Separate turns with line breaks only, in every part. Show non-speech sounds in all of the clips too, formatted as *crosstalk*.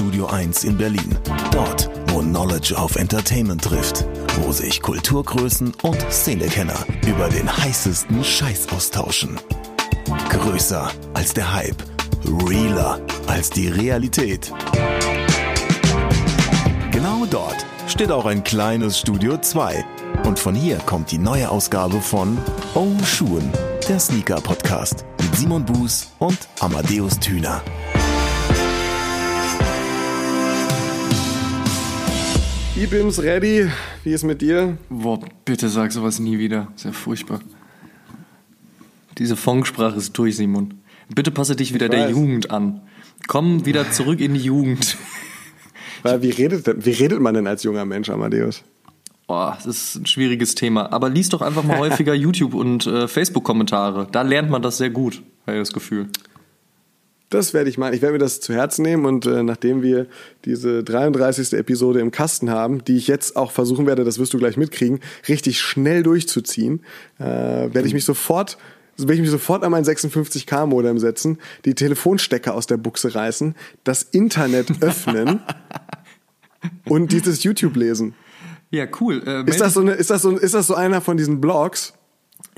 Studio 1 in Berlin. Dort, wo Knowledge auf Entertainment trifft. Wo sich Kulturgrößen und Szenekenner über den heißesten Scheiß austauschen. Größer als der Hype. Realer als die Realität. Genau dort steht auch ein kleines Studio 2. Und von hier kommt die neue Ausgabe von Oh Schuhen, der Sneaker Podcast mit Simon Buß und Amadeus Thüner.
Ich bin's ready. Wie ist mit dir?
Boah, bitte sag sowas nie wieder. Ist ja furchtbar. Diese Fonksprache ist durch, Simon. Bitte passe dich wieder der. Jugend an. Komm wieder zurück in die Jugend. *laughs*
Weil wie redet, wie redet man denn als junger Mensch, Amadeus?
Boah, das ist ein schwieriges Thema. Aber lies doch einfach mal *laughs* häufiger YouTube- und äh, Facebook-Kommentare. Da lernt man das sehr gut, habe ich das Gefühl.
Das werde ich mal. Ich werde mir das zu Herzen nehmen und äh, nachdem wir diese 33. Episode im Kasten haben, die ich jetzt auch versuchen werde, das wirst du gleich mitkriegen, richtig schnell durchzuziehen, äh, werde ich mich sofort werde ich mich sofort an mein 56K-Modem setzen, die Telefonstecker aus der Buchse reißen, das Internet *laughs* öffnen und dieses YouTube lesen.
Ja, cool. Äh,
Ist das so eine, ist das so, ist das so einer von diesen Blogs?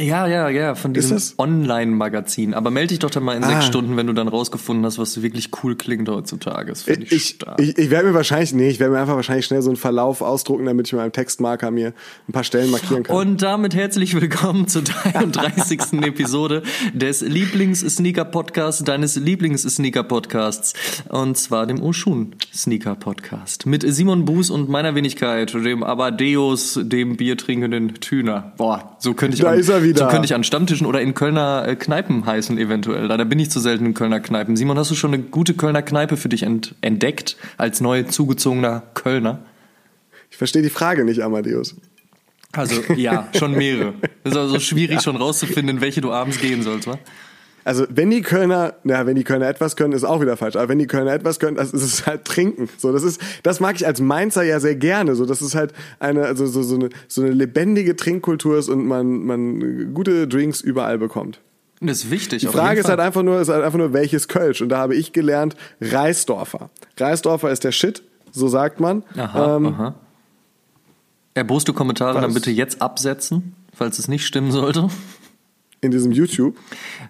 Ja, ja, ja, von diesem Online-Magazin. Aber melde dich doch dann mal in
Ah.
sechs Stunden, wenn du dann rausgefunden hast, was wirklich cool klingt heutzutage. Das ich,
Ich, ich, ich werde mir wahrscheinlich, nee, ich werde mir einfach wahrscheinlich schnell so einen Verlauf ausdrucken, damit ich mit meinem Textmarker mir ein paar Stellen markieren kann.
Und damit herzlich willkommen zur *laughs* 33. *laughs* Episode des Lieblings-Sneaker-Podcasts, deines Lieblings-Sneaker-Podcasts. Und zwar dem Oshun-Sneaker-Podcast. Mit Simon Buß und meiner Wenigkeit, dem Abadeus, dem biertrinkenden Thüner. Boah, so könnte ich,
Da er wieder.
so könnte ich an Stammtischen oder in Kölner äh, Kneipen heißen eventuell. Leider bin ich zu selten in Kölner Kneipen. Simon, hast du schon eine gute Kölner Kneipe für dich ent entdeckt, als neu zugezogener Kölner?
Ich verstehe die Frage nicht, Amadeus.
Also ja, schon mehrere. Es *laughs* ist also schwierig schon rauszufinden, in welche du abends gehen sollst, wa?
Also wenn die Kölner, na, wenn die Kölner etwas können, ist auch wieder falsch. Aber wenn die Kölner etwas können, das ist es halt trinken. So, das ist, das mag ich als Mainzer ja sehr gerne. So, das ist halt eine, also so, so eine, so eine lebendige Trinkkultur ist und man, man gute Drinks überall bekommt.
Das ist wichtig.
Die Frage ist halt einfach nur, ist halt einfach nur, welches Kölsch? Und da habe ich gelernt, Reisdorfer. Reisdorfer ist der Shit, so sagt man.
Aha,
ähm,
aha. Erboste Kommentare dann
Was?
bitte jetzt absetzen, falls es nicht stimmen sollte.
In diesem YouTube.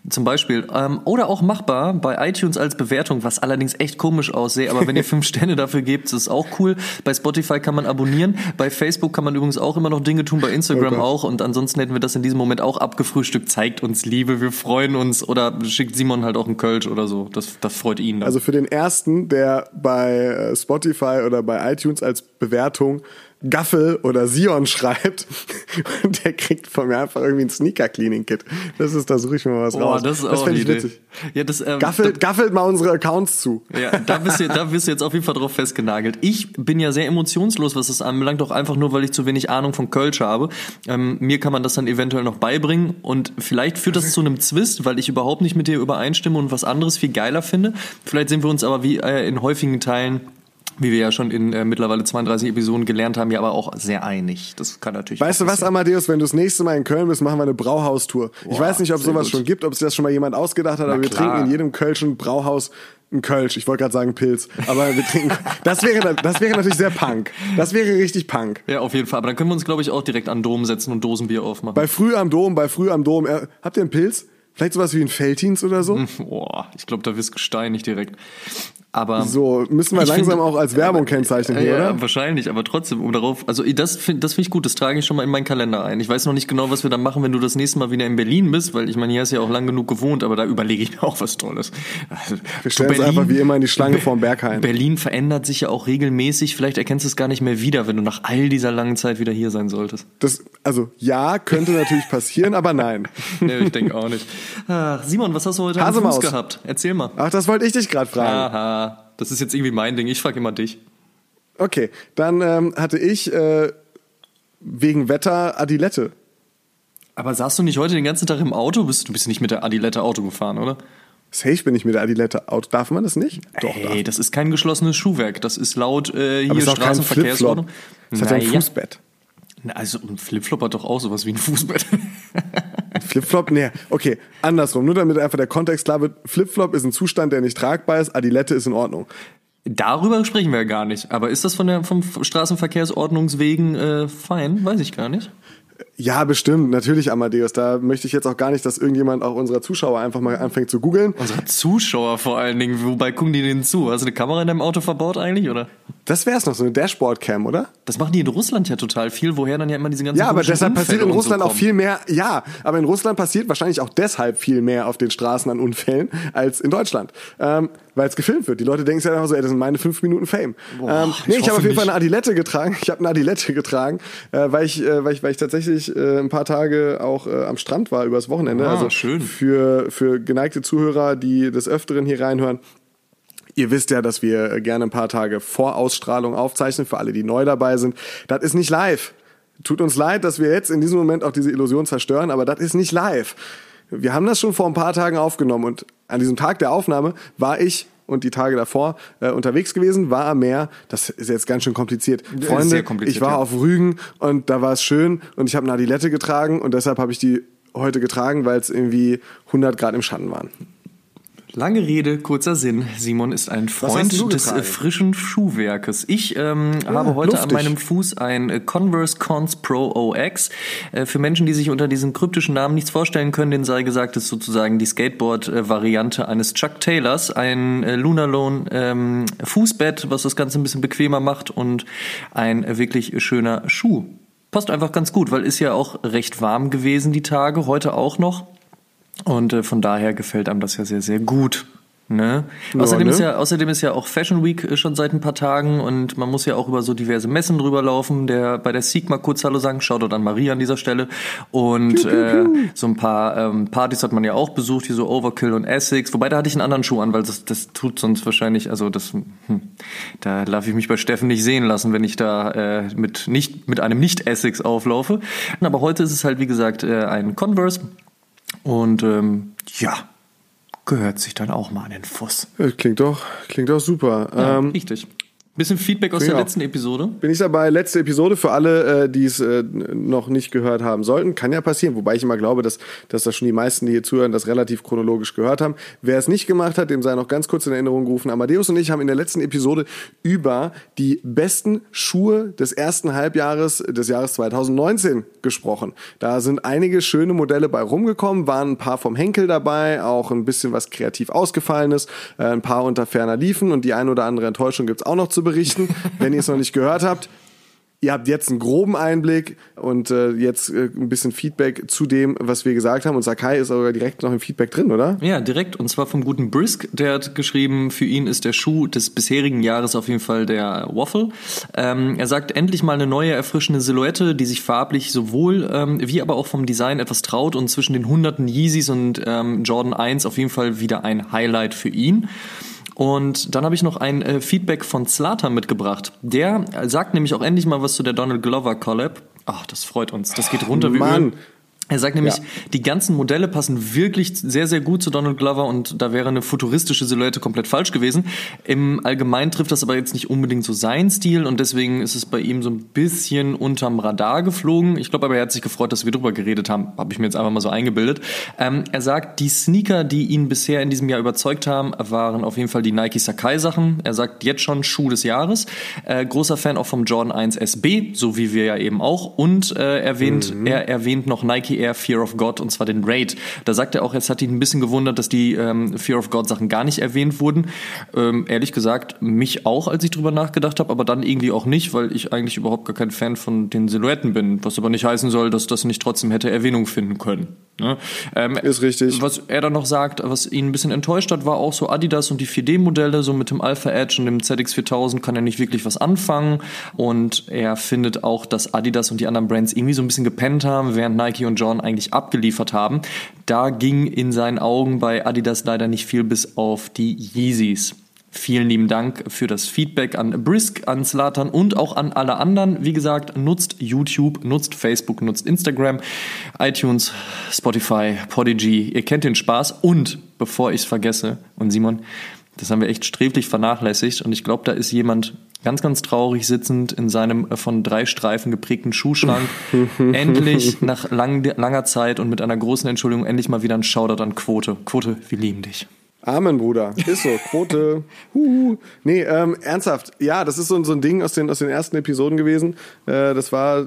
Zum Beispiel. Ähm, oder auch machbar bei iTunes als Bewertung, was allerdings echt komisch aussehe. Aber wenn ihr *laughs* fünf Sterne dafür gebt, ist es auch cool. Bei Spotify kann man abonnieren. Bei Facebook kann man übrigens auch immer noch Dinge tun. Bei Instagram
Oh
auch. Und ansonsten hätten wir das in diesem Moment auch abgefrühstückt. Zeigt uns Liebe, wir freuen uns. Oder schickt Simon halt auch einen Kölsch oder so. Das, das freut ihn dann.
Also für den ersten, der bei äh, Spotify oder bei iTunes als Bewertung Gaffel oder Sion schreibt, *laughs* und der kriegt von mir einfach irgendwie ein Sneaker-Cleaning-Kit. Das ist, da suche ich mir mal was
Boah,
raus.
das ist
fänd
eine
ich
Idee.
witzig.
Ja, das, ähm,
Gaffelt, gaffelt mal unsere Accounts zu.
Ja, da bist, du, da bist du jetzt auf jeden Fall drauf festgenagelt. Ich bin ja sehr emotionslos, was das anbelangt, auch einfach nur, weil ich zu wenig Ahnung von Kölsch habe. Ähm, mir kann man das dann eventuell noch beibringen und vielleicht führt das zu einem Zwist, weil ich überhaupt nicht mit dir übereinstimme und was anderes viel geiler finde. Vielleicht sind wir uns aber wie äh, in häufigen Teilen wie wir ja schon in äh, mittlerweile 32 Episoden gelernt haben, ja aber auch sehr einig. Das kann natürlich.
Weißt du was. Amadeus, wenn du das nächste Mal in Köln bist, machen wir eine Brauhaustour. ich
Boah,
weiß nicht, ob sowas
gut.
schon gibt, ob sich das schon mal jemand ausgedacht hat, aber wir
klar.
trinken in jedem Kölschen Brauhaus ein Kölsch. Ich wollte gerade sagen Pilz, aber wir trinken. *laughs* Das wäre, das wäre natürlich sehr Punk. Das wäre richtig Punk.
Ja, auf jeden Fall. Aber dann können wir uns, glaube ich, auch direkt an Dom setzen und Dosenbier aufmachen.
Bei Früh am Dom, bei Früh am Dom. Äh, habt ihr einen Pilz? Vielleicht sowas wie ein Feltins oder so? *laughs*
Boah, ich glaube, da wirst du gesteinigt direkt. Aber
So, müssen wir langsam
finde-
auch als Werbung kennzeichnen hier,
ja,
oder?
wahrscheinlich, aber trotzdem, um darauf, also das finde das find ich gut, das trage ich schon mal in meinen Kalender ein. Ich weiß noch nicht genau, was wir da machen, wenn du das nächste Mal wieder in Berlin bist, weil ich meine, hier hast du ja auch lang genug gewohnt, aber da überlege ich mir auch was Tolles. Also,
Wir stellen uns einfach wie immer in die Schlange vorm Berghain.
Berlin verändert sich ja auch regelmäßig, vielleicht erkennst du es gar nicht mehr wieder, wenn du nach all dieser langen Zeit wieder hier sein solltest.
Das, also ja, könnte natürlich passieren, aber nein. *laughs*
Nee, ich denke auch nicht. Ach, Simon, was hast du heute am
Hasemaus.
Fuß gehabt? Erzähl mal.
Ach, das wollte ich dich gerade fragen.
Aha, das ist jetzt irgendwie mein Ding, ich frage immer dich.
Okay, dann ähm, hatte ich äh, wegen Wetter Adilette.
Aber saßt du nicht heute den ganzen Tag im Auto? Bist, du bist nicht mit der Adilette Auto gefahren, oder?
Safe bin ich mit der Adilette Auto. Darf man das nicht? Doch,
Hey, das ist kein geschlossenes Schuhwerk. Das ist laut äh, hier. Straßenverkehrsordnung.
Es hat so ein
Naja.
Fußbett.
Also ein Flipflop hat doch auch sowas wie ein Fußbett. *laughs*
Flipflop? Nee, okay, andersrum. Nur damit einfach der Kontext klar wird. Flipflop ist ein Zustand, der nicht tragbar ist. Adilette ist in Ordnung.
Darüber sprechen wir ja gar nicht. Aber ist das von der vom Straßenverkehrsordnungswegen äh, fein? Weiß ich gar nicht.
Ja, bestimmt, natürlich, Amadeus. Da möchte ich jetzt auch gar nicht, dass irgendjemand auch unserer Zuschauer einfach mal anfängt zu googeln.
Unsere Zuschauer vor allen Dingen, wobei gucken die denen zu? Hast du eine Kamera in deinem Auto verbaut eigentlich, oder?
Das wär's noch, so eine Dashboard-Cam, oder?
Das machen die in Russland ja total viel, woher dann ja immer diese ganzen
Ja, aber deshalb
Unfälle
passiert in Russland
so
auch viel mehr, ja, aber in Russland passiert wahrscheinlich auch deshalb viel mehr auf den Straßen an Unfällen als in Deutschland. Ähm, weil es gefilmt wird. Die Leute denken sich ja einfach so, ey, das sind meine fünf Minuten Fame.
Boah,
ähm, nee,
ich
ich, habe auf jeden Fall eine Adilette getragen. Ich habe eine Adilette getragen, äh, weil, ich, äh, weil, ich, weil ich tatsächlich äh, ein paar Tage auch äh, am Strand war übers Wochenende.
Ah,
also
schön.
Für, für geneigte Zuhörer, die des Öfteren hier reinhören, Ihr wisst ja, dass wir gerne ein paar Tage vor Ausstrahlung aufzeichnen, für alle, die neu dabei sind. Das ist nicht live. Tut uns leid, dass wir jetzt in diesem Moment auch diese Illusion zerstören, aber das ist nicht live. Wir haben das schon vor ein paar Tagen aufgenommen und an diesem Tag der Aufnahme war ich und die Tage davor äh, unterwegs gewesen, war am Meer. Das ist jetzt ganz schön kompliziert. Freunde,
kompliziert,
ich war
ja.
auf Rügen und da war es schön und ich habe eine Adilette getragen und deshalb habe ich die heute getragen, weil es irgendwie 100 Grad im Schatten waren.
Lange Rede, kurzer Sinn. Simon ist ein Freund des äh, frischen Schuhwerkes. Ich ähm, habe heute
luftig.
an meinem Fuß ein äh, Converse Cons Pro OX. Äh, für Menschen, die sich unter diesem kryptischen Namen nichts vorstellen können, den sei gesagt, ist sozusagen die Skateboard-Variante eines Chuck Taylors. Ein äh, Lunarlone ähm, Fußbett, was das Ganze ein bisschen bequemer macht und ein äh, wirklich schöner Schuh. Passt einfach ganz gut, weil ist ja auch recht warm gewesen die Tage, heute auch noch. Und äh, von daher gefällt einem das ja sehr, sehr gut. Ne? außerdem,
ne?
Ist ja, außerdem ist ja auch Fashion Week äh, schon seit ein paar Tagen und man muss ja auch über so diverse Messen drüber laufen. Der, bei der Sigma kurz Hallo sagen, Shoutout an Maria an dieser Stelle. Und äh, so ein paar ähm, Partys hat man ja auch besucht, wie so Overkill und Essex. Wobei da hatte ich einen anderen Schuh an, weil das, das tut sonst wahrscheinlich, also das, hm, da darf ich mich bei Steffen nicht sehen lassen, wenn ich da äh, mit, nicht, mit einem Nicht-Essex auflaufe. Aber heute ist es halt, wie gesagt, äh, ein Converse. Und ähm, ja, gehört sich dann auch mal an den Fuß.
Ja, Klingt doch, klingt doch super.
Ja,
ähm,
richtig. Bisschen Feedback aus
Finde
der
auch.
letzten Episode.
bin ich dabei. Letzte Episode für alle, äh, die es äh, noch nicht gehört haben sollten. Kann ja passieren, wobei ich immer glaube, dass, dass das schon die meisten, die hier zuhören, das relativ chronologisch gehört haben. Wer es nicht gemacht hat, dem sei noch ganz kurz in Erinnerung gerufen. Amadeus und ich haben in der letzten Episode über die besten Schuhe des ersten Halbjahres des Jahres 2019 gesprochen. Da sind einige schöne Modelle bei rumgekommen, waren ein paar vom Henkel dabei, auch ein bisschen was kreativ ausgefallenes, äh, ein paar unter ferner liefen und die ein oder andere Enttäuschung gibt's auch noch zu berichten. Wenn ihr es noch nicht gehört habt, Ihr habt jetzt einen groben Einblick und äh, jetzt äh, ein bisschen Feedback zu dem, was wir gesagt haben. Und Sakai ist aber direkt noch im Feedback drin, oder?
Ja, direkt. Und zwar vom guten Brisk. Der hat geschrieben, für ihn ist der Schuh des bisherigen Jahres auf jeden Fall der Waffle. Ähm, er sagt, endlich mal eine neue, erfrischende Silhouette, die sich farblich sowohl ähm, wie aber auch vom Design etwas traut und zwischen den hunderten Yeezys und ähm, Jordan 1 auf jeden Fall wieder ein Highlight für ihn. Und dann habe ich noch ein äh, Feedback von Slatan mitgebracht. Der äh, sagt nämlich auch endlich mal was zu der Donald Glover Collab. Ach, das freut uns. Das geht runter wie
Mann.
Öl. Er sagt nämlich,
Ja.
die ganzen Modelle passen wirklich sehr, sehr gut zu Donald Glover und da wäre eine futuristische Silhouette komplett falsch gewesen. Im Allgemeinen trifft das aber jetzt nicht unbedingt so seinen Stil und deswegen ist es bei ihm so ein bisschen unterm Radar geflogen. Ich glaube aber, er hat sich gefreut, dass wir drüber geredet haben. Habe ich mir jetzt einfach mal so eingebildet. Ähm, er sagt, die Sneaker, die ihn bisher in diesem Jahr überzeugt haben, waren auf jeden Fall die Nike Sakai Sachen. Er sagt jetzt schon Schuh des Jahres. Äh, großer Fan auch vom Jordan 1 SB, so wie wir ja eben auch. Und äh, erwähnt, er erwähnt noch Nike Air Fear of God und zwar den Raid. Da sagt er auch, es hat ihn ein bisschen gewundert, dass die ähm, Fear of God Sachen gar nicht erwähnt wurden. Ähm, ehrlich gesagt, mich auch, als ich drüber nachgedacht habe, aber dann irgendwie auch nicht, weil ich eigentlich überhaupt gar kein Fan von den Silhouetten bin. Was aber nicht heißen soll, dass das nicht trotzdem hätte Erwähnung finden können. Ne? Ähm,
Ist richtig.
Was er dann noch sagt, was ihn ein bisschen enttäuscht hat, war auch so Adidas und die 4D-Modelle, so mit dem Alpha Edge und dem ZX4000 kann er nicht wirklich was anfangen. Und er findet auch, dass Adidas und die anderen Brands irgendwie so ein bisschen gepennt haben, während Nike und John eigentlich abgeliefert haben. Da ging in seinen Augen bei Adidas leider nicht viel bis auf die Yeezys. Vielen lieben Dank für das Feedback an Brisk, an Slatan und auch an alle anderen. Wie gesagt, nutzt YouTube, nutzt Facebook, nutzt Instagram, iTunes, Spotify, Podigy. Ihr kennt den Spaß. Und bevor ich es vergesse, und Simon, das haben wir echt sträflich vernachlässigt. Und ich glaube, da ist jemand ganz, ganz traurig sitzend in seinem äh, von drei Streifen geprägten Schuhschrank. *laughs* endlich nach lang, langer Zeit und mit einer großen Entschuldigung endlich mal wieder ein Shoutout an Quote. Quote, wir lieben dich.
Amen, Bruder. Ist so. Quote. *laughs* Huhu. Nee, ähm, ernsthaft. Ja, das ist so, so ein Ding aus den, aus den ersten Episoden gewesen. Äh, das war,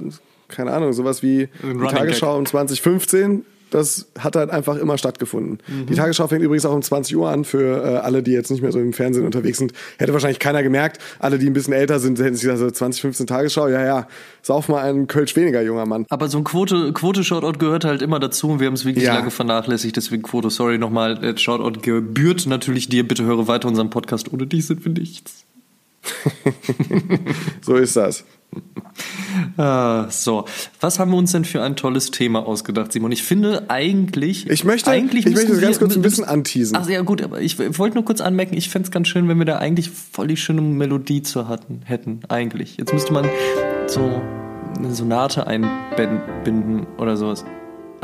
keine Ahnung, sowas wie Tagesschau um 2015 das hat halt einfach immer stattgefunden. Mhm. Die Tagesschau fängt übrigens auch um 20 Uhr an für äh, alle, die jetzt nicht mehr so im Fernsehen unterwegs sind. Hätte wahrscheinlich keiner gemerkt. Alle, die ein bisschen älter sind, hätten sich gesagt, so 2015 Tagesschau, ja, ja, sauf mal einen Kölsch weniger, junger Mann.
Aber so ein Quote, Quote-Shoutout gehört halt immer dazu und wir haben es wirklich ja. lange vernachlässigt, deswegen Quote, sorry nochmal, äh, Shoutout gebührt natürlich dir, bitte höre weiter unseren Podcast, ohne dich sind wir nichts. *laughs*
so ist das. *laughs*
Ah, so, was haben wir uns denn für ein tolles Thema ausgedacht, Simon? Ich finde eigentlich.
Ich möchte,
eigentlich
ich möchte das ganz kurz ein bisschen anteasen.
Ach ja, gut, aber ich wollte nur kurz anmerken, ich fände es ganz schön, wenn wir da eigentlich voll die schöne Melodie zu hatten, hätten, eigentlich. Jetzt müsste man so eine Sonate einbinden oder sowas.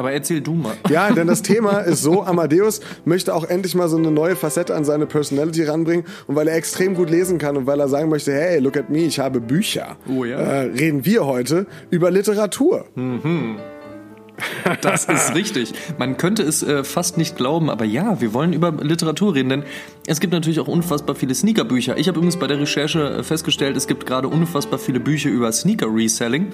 Aber erzähl du mal. *laughs*
Ja, denn das Thema ist so, Amadeus möchte auch endlich mal so eine neue Facette an seine Personality ranbringen. Und weil er extrem gut lesen kann und weil er sagen möchte, hey, look at me, ich habe Bücher,
oh, ja.
äh, reden wir heute über Literatur.
Mhm. Das ist *laughs* richtig. Man könnte es äh, fast nicht glauben, aber ja, wir wollen über Literatur reden, denn es gibt natürlich auch unfassbar viele Sneakerbücher. Ich habe übrigens bei der Recherche äh, festgestellt, es gibt gerade unfassbar viele Bücher über Sneaker-Reselling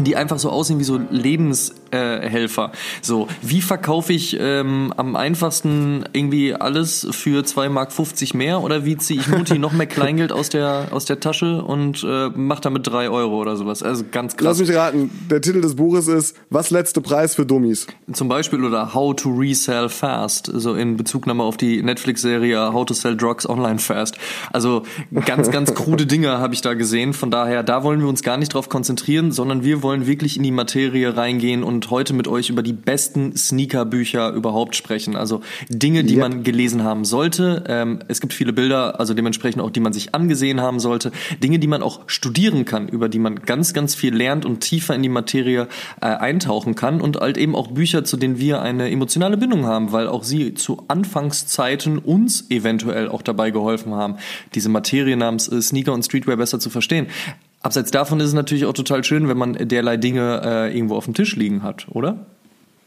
die einfach so aussehen wie so Lebenshelfer. Äh, so, wie verkaufe ich ähm, am einfachsten irgendwie alles für 2,50 Mark 50 mehr oder wie ziehe ich Mutti noch mehr Kleingeld aus der, aus der Tasche und äh, mache damit 3 Euro oder sowas. Also ganz krass.
Lass mich raten, der Titel des Buches ist Was letzte Preis für Dummies?
Zum Beispiel oder How to Resell Fast, so in Bezugnahme auf die Netflix-Serie How to Sell Drugs Online Fast. Also ganz, ganz krude Dinge habe ich da gesehen. Von daher, da wollen wir uns gar nicht drauf konzentrieren, sondern wir wollen wirklich in die Materie reingehen und heute mit euch über die besten Sneaker-Bücher überhaupt sprechen. Also Dinge, die yep. man gelesen haben sollte. Ähm, es gibt viele Bilder, also dementsprechend auch, die man sich angesehen haben sollte. Dinge, die man auch studieren kann, über die man ganz, ganz viel lernt und tiefer in die Materie äh, eintauchen kann. Und halt eben auch Bücher, zu denen wir eine emotionale Bindung haben, weil auch sie zu Anfangszeiten uns eventuell auch dabei geholfen haben, diese Materie namens äh, Sneaker und Streetwear besser zu verstehen. Abseits davon ist es natürlich auch total schön, wenn man derlei Dinge äh, irgendwo auf dem Tisch liegen hat, oder?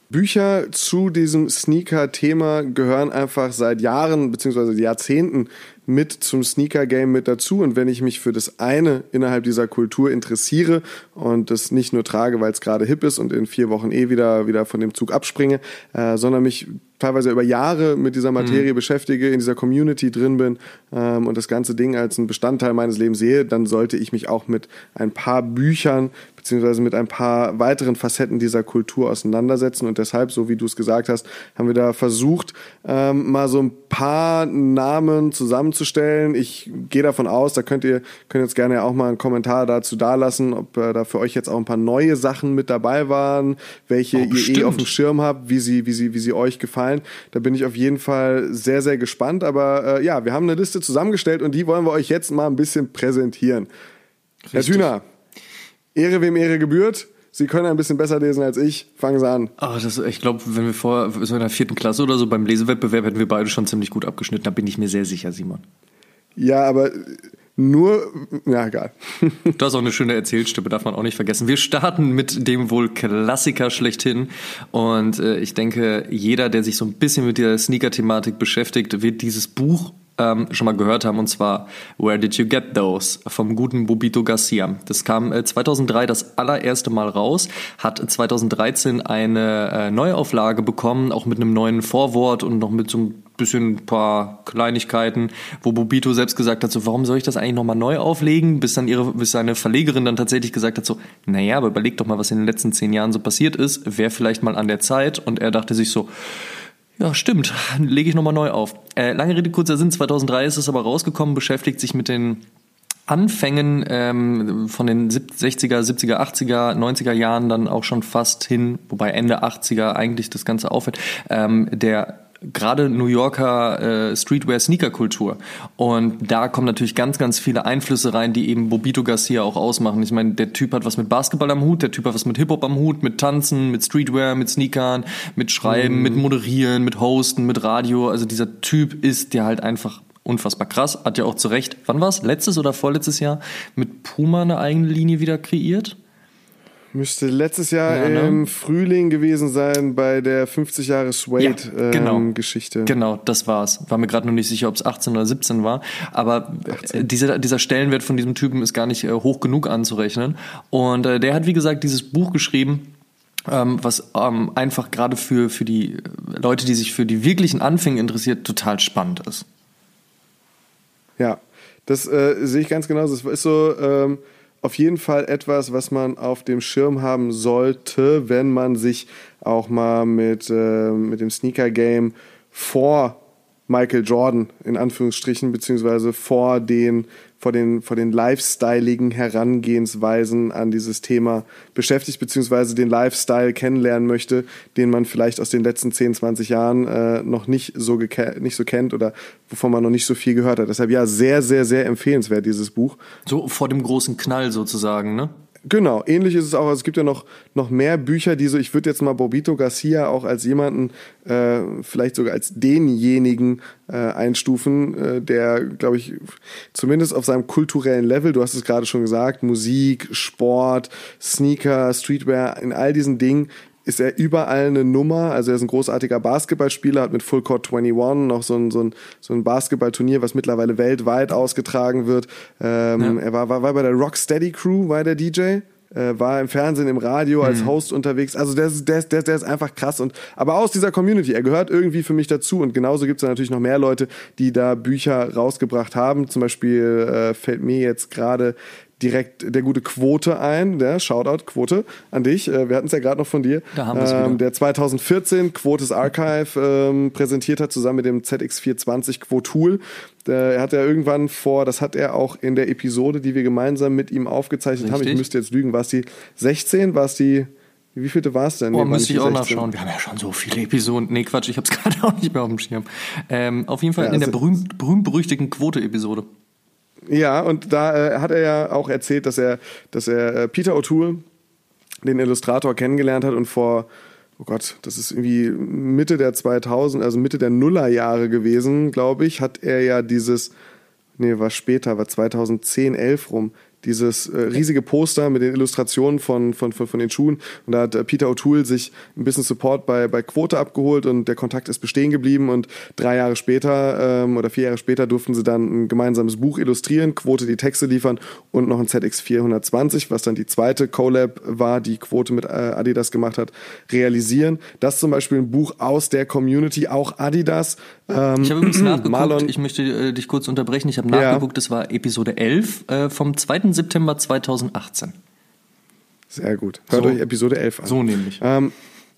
Bücher zu diesem Sneaker-Thema gehören einfach seit Jahren bzw. Jahrzehnten mit zum Sneaker-Game mit dazu. Und wenn ich mich für das eine innerhalb dieser Kultur interessiere und das nicht nur trage, weil es gerade hip ist und in vier Wochen eh wieder, wieder von dem Zug abspringe, äh, sondern mich teilweise über Jahre mit dieser Materie mhm. beschäftige, in dieser Community drin bin ähm, und das ganze Ding als ein Bestandteil meines Lebens sehe, dann sollte ich mich auch mit ein paar Büchern beziehungsweise mit ein paar weiteren Facetten dieser Kultur auseinandersetzen. Und deshalb, so wie du es gesagt hast, haben wir da versucht, ähm, mal so ein paar Namen zusammenzustellen. Ich gehe davon aus, da könnt ihr könnt jetzt gerne auch mal einen Kommentar dazu dalassen, ob äh, da für euch jetzt auch ein paar neue Sachen mit dabei waren, welche oh, ihr eh auf dem Schirm habt, wie sie, wie sie, wie sie euch gefallen. Da bin ich auf jeden Fall sehr, sehr gespannt. Aber äh, ja, wir haben eine Liste zusammengestellt und die wollen wir euch jetzt mal ein bisschen präsentieren. Richtig. Herr Thüner, Ehre wem Ehre gebührt. Sie können ein bisschen besser lesen als ich. Fangen Sie an.
Oh, das, ich glaube, wenn wir vor so in der vierten Klasse oder so beim Lesewettbewerb hätten wir beide schon ziemlich gut abgeschnitten. Da bin ich mir sehr sicher, Simon.
Ja, aber nur, ja, egal. *laughs*
Du hast auch eine schöne Erzählstimme, darf man auch nicht vergessen. Wir starten mit dem wohl Klassiker schlechthin. Und äh, ich denke, jeder, der sich so ein bisschen mit der Sneaker-Thematik beschäftigt, wird dieses Buch ähm, schon mal gehört haben, und zwar Where Did You Get Those vom guten Bobito Garcia. Das kam äh, 2003 das allererste Mal raus, hat 2013 eine äh, Neuauflage bekommen, auch mit einem neuen Vorwort und noch mit so ein bisschen ein paar Kleinigkeiten, wo Bobito selbst gesagt hat, so, warum soll ich das eigentlich nochmal neu auflegen, bis dann ihre, bis seine Verlegerin dann tatsächlich gesagt hat, so, naja, aber überleg doch mal, was in den letzten zehn Jahren so passiert ist, wäre vielleicht mal an der Zeit. Und er dachte sich so, ja, stimmt. *laughs* Lege ich nochmal neu auf. Äh, lange Rede, kurzer Sinn. 2003 ist es aber rausgekommen, beschäftigt sich mit den Anfängen ähm, von den 60er, 70er, 80er, 90er Jahren dann auch schon fast hin, wobei Ende 80er eigentlich das Ganze aufhört, ähm, der gerade New Yorker äh, Streetwear-Sneaker-Kultur. Und da kommen natürlich ganz, ganz viele Einflüsse rein, die eben Bobito Garcia auch ausmachen. Ich meine, der Typ hat was mit Basketball am Hut, der Typ hat was mit Hip-Hop am Hut, mit Tanzen, mit Streetwear, mit Sneakern, mit Schreiben, mhm. mit Moderieren, mit Hosten, mit Radio. Also dieser Typ ist der halt einfach unfassbar krass. Hat ja auch zu Recht, wann war's? Letztes oder vorletztes Jahr mit Puma eine eigene Linie wieder kreiert?
Müsste letztes Jahr
Ja, ne?
im Frühling gewesen sein bei der 50 Jahre
Ja,
Suede
genau.
ähm, Geschichte.
Genau, das war's. War mir gerade noch nicht sicher, ob es 18 oder 17 war. Aber äh, dieser, dieser Stellenwert von diesem Typen ist gar nicht äh, hoch genug anzurechnen. Und äh, der hat, wie gesagt, dieses Buch geschrieben, ähm, was ähm, einfach gerade für, für die Leute, die sich für die wirklichen Anfänge interessiert, total spannend ist.
Ja, das äh, sehe ich ganz genau. Das ist so ähm, auf jeden Fall etwas, was man auf dem Schirm haben sollte, wenn man sich auch mal mit, äh, mit dem Sneaker-Game vor Michael Jordan in Anführungsstrichen, beziehungsweise vor den, vor den, vor den lifestyleigen Herangehensweisen an dieses Thema beschäftigt, beziehungsweise den Lifestyle kennenlernen möchte, den man vielleicht aus den letzten 10, 20 Jahren äh, noch nicht so, nicht so kennt oder wovon man noch nicht so viel gehört hat. Deshalb ja, sehr, sehr, sehr empfehlenswert, dieses Buch.
So vor dem großen Knall sozusagen, ne?
Genau, ähnlich ist es auch. Also es gibt ja noch, noch mehr Bücher, die so, ich würde jetzt mal Bobito Garcia auch als jemanden, äh, vielleicht sogar als denjenigen äh, einstufen, äh, der, glaube ich, zumindest auf seinem kulturellen Level, du hast es gerade schon gesagt, Musik, Sport, Sneaker, Streetwear, in all diesen Dingen ist er überall eine Nummer. Also er ist ein großartiger Basketballspieler, hat mit Full Court 21 noch so ein, so ein, so ein Basketballturnier, was mittlerweile weltweit ausgetragen wird. Ähm, Er war, war, war bei der Rocksteady Crew, war der DJ. Äh, war im Fernsehen, im Radio als Host unterwegs. Also der ist, der, ist, der, ist- der ist einfach krass. Und, aber aus dieser Community, er gehört irgendwie für mich dazu. Und genauso gibt es natürlich noch mehr Leute, die da Bücher rausgebracht haben. Zum Beispiel äh, fällt mir jetzt gerade direkt der gute Quote ein, der Shoutout Quote an dich. Äh, Wir hatten es ja gerade noch von dir.
Da haben wieder.
ähm, der 2014 Quotes Archive ähm, präsentiert hat, zusammen mit dem ZX420 Quotool. Er hat ja irgendwann vor, das hat er auch in der Episode, die wir gemeinsam mit ihm aufgezeichnet haben. Ich
Richtig.
müsste jetzt lügen, war es die 16? War es die, wie vielte war es denn?
Oh,
Nee,
müsste ich auch
16.
nachschauen. Wir haben ja schon so viele Episoden. Nee, Quatsch, ich habe es *laughs* gerade auch nicht mehr auf dem Schirm. Ähm, auf jeden Fall
Ja,
in der
also-
berühmt, berühmt-berüchtigten Quote-Episode.
Ja, und da äh, hat er ja auch erzählt, dass er, dass er äh, Peter O'Toole, den Illustrator, kennengelernt hat und vor, oh Gott, das ist irgendwie Mitte der 2000, also Mitte der Nullerjahre gewesen, glaube ich, hat er ja dieses, nee, war später, war 2010, 11 rum, dieses äh, riesige Poster mit den Illustrationen von, von, von, von den Schuhen. Und da hat äh, Peter O'Toole sich ein bisschen Support bei, bei Quote abgeholt und der Kontakt ist bestehen geblieben. Und drei Jahre später ähm, oder vier Jahre später durften sie dann ein gemeinsames Buch illustrieren, Quote die Texte liefern und noch ein ZX420, was dann die zweite Collab war, die Quote mit äh, Adidas gemacht hat, realisieren. Das zum Beispiel ein Buch aus der Community, auch Adidas. Ähm,
Ich habe übrigens *clears throat* nachgeguckt,
Marlon-
ich möchte äh, dich kurz unterbrechen, ich habe
Ja.
nachgeguckt, das war Episode 11 äh, vom 2. September 2018.
Sehr gut. Hört
So.
euch Episode 11 an.
So nämlich.
Ähm,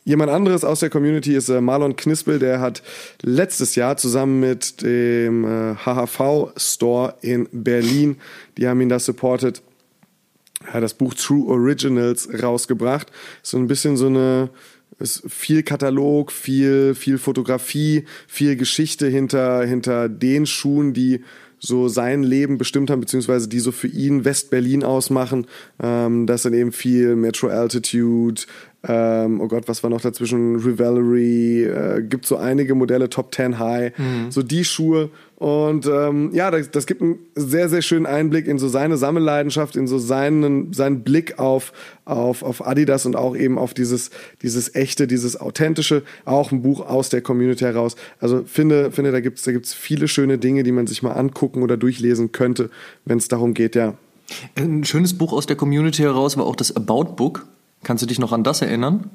jemand anderes aus der Community ist äh, Marlon Knispel, der hat letztes Jahr zusammen mit dem äh, HHV Store in Berlin, die haben ihn da supported, ja, das Buch True Originals rausgebracht. So ein bisschen so eine ist viel Katalog, viel viel Fotografie, viel Geschichte hinter hinter den Schuhen, die so sein Leben bestimmt haben, beziehungsweise die so für ihn West-Berlin ausmachen. Ähm, das sind eben viel Metro Altitude, ähm, oh Gott, was war noch dazwischen? Revelry, äh, gibt so einige Modelle, Top 10 High, so die Schuhe. Und ähm, ja, das, das gibt einen sehr, sehr schönen Einblick in so seine Sammelleidenschaft, in so seinen, seinen Blick auf, auf, auf Adidas und auch eben auf dieses, dieses echte, dieses authentische, auch ein Buch aus der Community heraus. Also finde, finde da gibt's da gibt's viele schöne Dinge, die man sich mal angucken oder durchlesen könnte, wenn es darum geht, ja.
Ein schönes Buch aus der Community heraus war auch das About Book. Kannst du dich noch an das erinnern?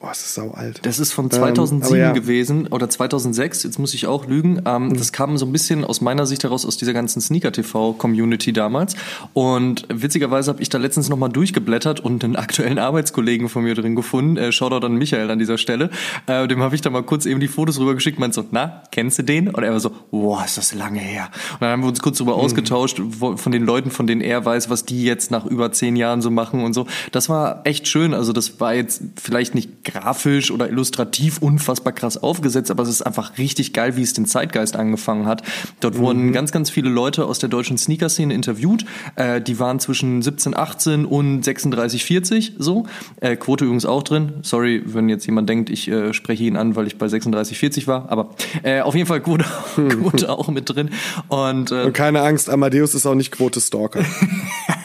Boah, es ist sau alt.
Das ist von
Ähm,
2007
aber ja.
gewesen oder 2006, jetzt muss ich auch lügen. Ähm, Das kam so ein bisschen aus meiner Sicht heraus aus dieser ganzen Sneaker-TV-Community damals. Und witzigerweise habe ich da letztens nochmal durchgeblättert und einen aktuellen Arbeitskollegen von mir drin gefunden. Äh, Shoutout an Michael an dieser Stelle. Äh, dem habe ich da mal kurz eben die Fotos rübergeschickt. Meint so, na, kennst du den? Und er war so, wow, ist das lange her. Und dann haben wir uns kurz darüber ausgetauscht, wo, von den Leuten, von denen er weiß, was die jetzt nach über zehn Jahren so machen und so. Das war echt schön. Also das war jetzt vielleicht nicht grafisch oder illustrativ unfassbar krass aufgesetzt, aber es ist einfach richtig geil, wie es den Zeitgeist angefangen hat. Dort wurden ganz, ganz viele Leute aus der deutschen Sneaker-Szene interviewt. Äh, die waren zwischen 17, 18 und 36, 40 so. Äh, Quote übrigens auch drin. Sorry, wenn jetzt jemand denkt, ich äh, spreche ihn an, weil ich bei 36, 40 war. Aber äh, auf jeden Fall Quote, Quote auch mit drin. Und, äh,
Und keine Angst, Amadeus ist auch nicht Quote Stalker. *laughs*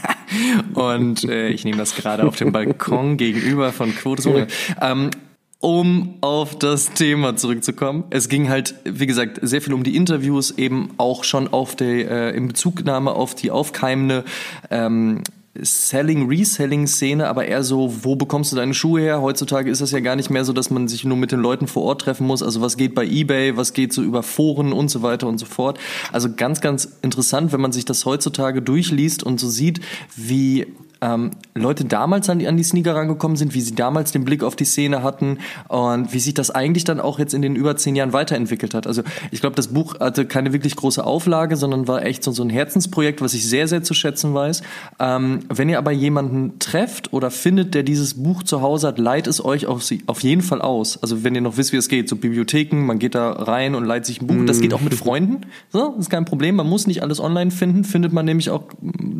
Und äh, ich nehme das gerade auf dem Balkon gegenüber von Quote. Ähm, um auf das Thema zurückzukommen. Es ging halt, wie gesagt, sehr viel um die Interviews, eben auch schon auf der, äh, in Bezugnahme auf die aufkeimende ähm, Selling, Reselling-Szene, aber eher so, wo bekommst du deine Schuhe her? Heutzutage ist das ja gar nicht mehr so, dass man sich nur mit den Leuten vor Ort treffen muss. Also was geht bei eBay, was geht so über Foren und so weiter und so fort. Also ganz, ganz interessant, wenn man sich das heutzutage durchliest und so sieht, wie ähm, Leute damals an die, an die Sneaker rangekommen sind, wie sie damals den Blick auf die Szene hatten und wie sich das eigentlich dann auch jetzt in den über zehn Jahren weiterentwickelt hat. Also ich glaube, das Buch hatte keine wirklich große Auflage, sondern war echt so, so ein Herzensprojekt, was ich sehr, sehr zu schätzen weiß. Ähm, wenn ihr aber jemanden trefft oder findet, der dieses Buch zu Hause hat, leiht es euch auf, auf jeden Fall aus. Also wenn ihr noch wisst, wie es geht, so Bibliotheken, man geht da rein und leiht sich ein Buch. Das geht auch mit Freunden. So, ist kein Problem. Man muss nicht alles online finden, findet man nämlich auch,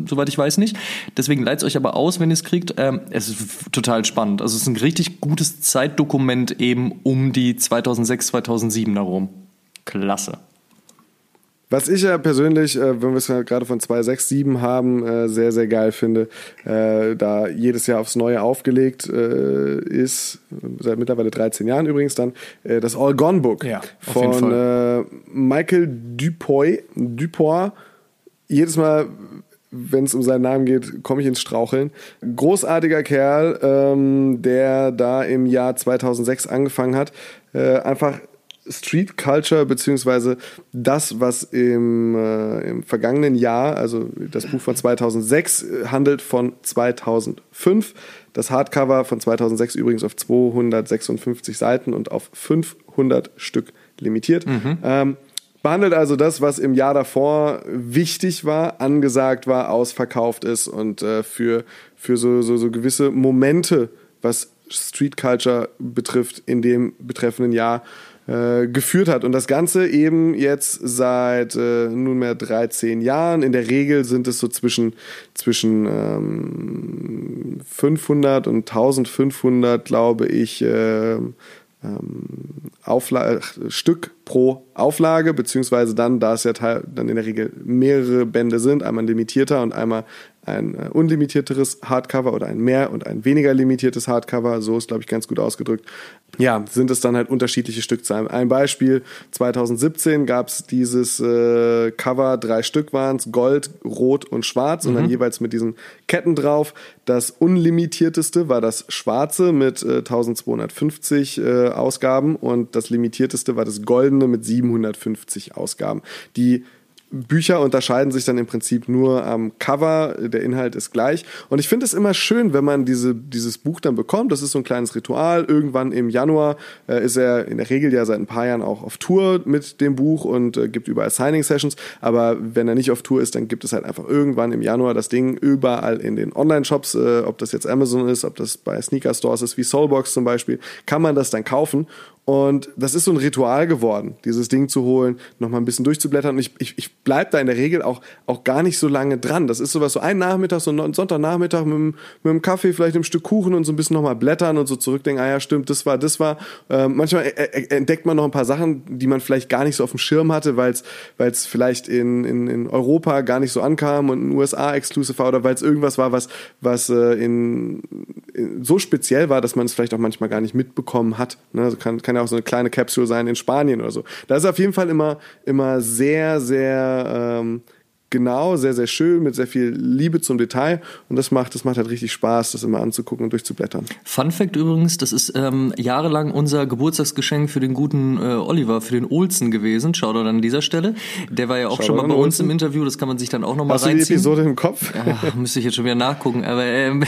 soweit ich weiß, nicht. Deswegen leiht es euch aber aus, wenn ihr es kriegt. Ähm, es ist total spannend. Also es ist ein richtig gutes Zeitdokument eben um die 2006, 2007 herum. Klasse.
Was ich ja persönlich, äh, wenn wir es gerade von 267 haben, äh, sehr, sehr geil finde, äh, da jedes Jahr aufs Neue aufgelegt äh, ist, seit mittlerweile 13 Jahren übrigens dann, äh, das All Gone Book
Ja,
von äh, Michael Dupoy. Dupoy. Jedes Mal, wenn es um seinen Namen geht, komme ich ins Straucheln. Großartiger Kerl, ähm, der da im Jahr 2006 angefangen hat, äh, einfach Street Culture beziehungsweise das, was im, äh, im vergangenen Jahr, also das Buch von 2006 äh, handelt von 2005. Das Hardcover von 2006 übrigens auf 256 Seiten und auf 500 Stück limitiert. Ähm, behandelt also das, was im Jahr davor wichtig war, angesagt war, ausverkauft ist und äh, für, für so, so, so gewisse Momente, was Street Culture betrifft, in dem betreffenden Jahr äh, geführt hat. Und das Ganze eben jetzt seit äh, nunmehr 13 Jahren. In der Regel sind es so zwischen, zwischen ähm, 500 und 1500, glaube ich, äh, Aufla Stück pro Auflage, beziehungsweise dann, da es ja dann in der Regel mehrere Bände sind, einmal ein limitierter und einmal ein äh, unlimitierteres Hardcover oder ein mehr und ein weniger limitiertes Hardcover, so ist, glaube ich, ganz gut ausgedrückt. Ja, sind es dann halt unterschiedliche Stückzahlen. Ein Beispiel, 2017 gab es dieses äh, Cover, drei Stück waren es, Gold, Rot und Schwarz und dann jeweils mit diesen Ketten drauf. Das unlimitierteste war das schwarze mit äh, 1250 äh, Ausgaben und das limitierteste war das goldene mit 750 Ausgaben. Die Bücher unterscheiden sich dann im Prinzip nur am Cover, der Inhalt ist gleich. Und ich finde es immer schön, wenn man diese, dieses Buch dann bekommt. Das ist so ein kleines Ritual. Irgendwann im Januar äh, ist er in der Regel ja seit ein paar Jahren auch auf Tour mit dem Buch und äh, gibt überall Signing-Sessions. Aber wenn er nicht auf Tour ist, dann gibt es halt einfach irgendwann im Januar das Ding überall in den Online-Shops, äh, ob das jetzt Amazon ist, ob das bei Sneaker-Stores ist, wie Soulbox zum Beispiel, kann man das dann kaufen. Und das ist so ein Ritual geworden, dieses Ding zu holen, nochmal ein bisschen durchzublättern. Und ich, ich, ich bleib da in der Regel auch, auch gar nicht so lange dran. Das ist sowas, so ein Nachmittag, so ein Sonntagnachmittag mit, einem- mit einem Kaffee, vielleicht einem Stück Kuchen und so ein bisschen nochmal blättern und so zurückdenken, ah ja, stimmt, das war, das war. Ähm, manchmal äh, äh, entdeckt man noch ein paar Sachen, die man vielleicht gar nicht so auf dem Schirm hatte, weil es vielleicht in, in, in Europa gar nicht so ankam und in den USA exclusive war oder weil es irgendwas war, was, was äh, in, in, so speziell war, dass man es vielleicht auch manchmal gar nicht mitbekommen hat. Ne? Also kann, kann ja auch so eine kleine Capsule sein in Spanien oder so. Da ist auf jeden Fall immer, immer sehr, sehr ähm, genau, sehr, sehr schön, mit sehr viel Liebe zum Detail. Und das macht, das macht halt richtig Spaß, das immer anzugucken und durchzublättern.
Fun Fact übrigens, das ist ähm, jahrelang unser Geburtstagsgeschenk für den guten äh, Oliver, für den Olsen gewesen. Shoutout an dieser Stelle. Der war ja auch
Shoutout
schon mal bei uns
Olsen.
im Interview, das kann man sich dann auch nochmal
Hast du die
reinziehen.
Episode im Kopf?
Ach, *laughs* müsste ich jetzt schon wieder nachgucken, aber ähm,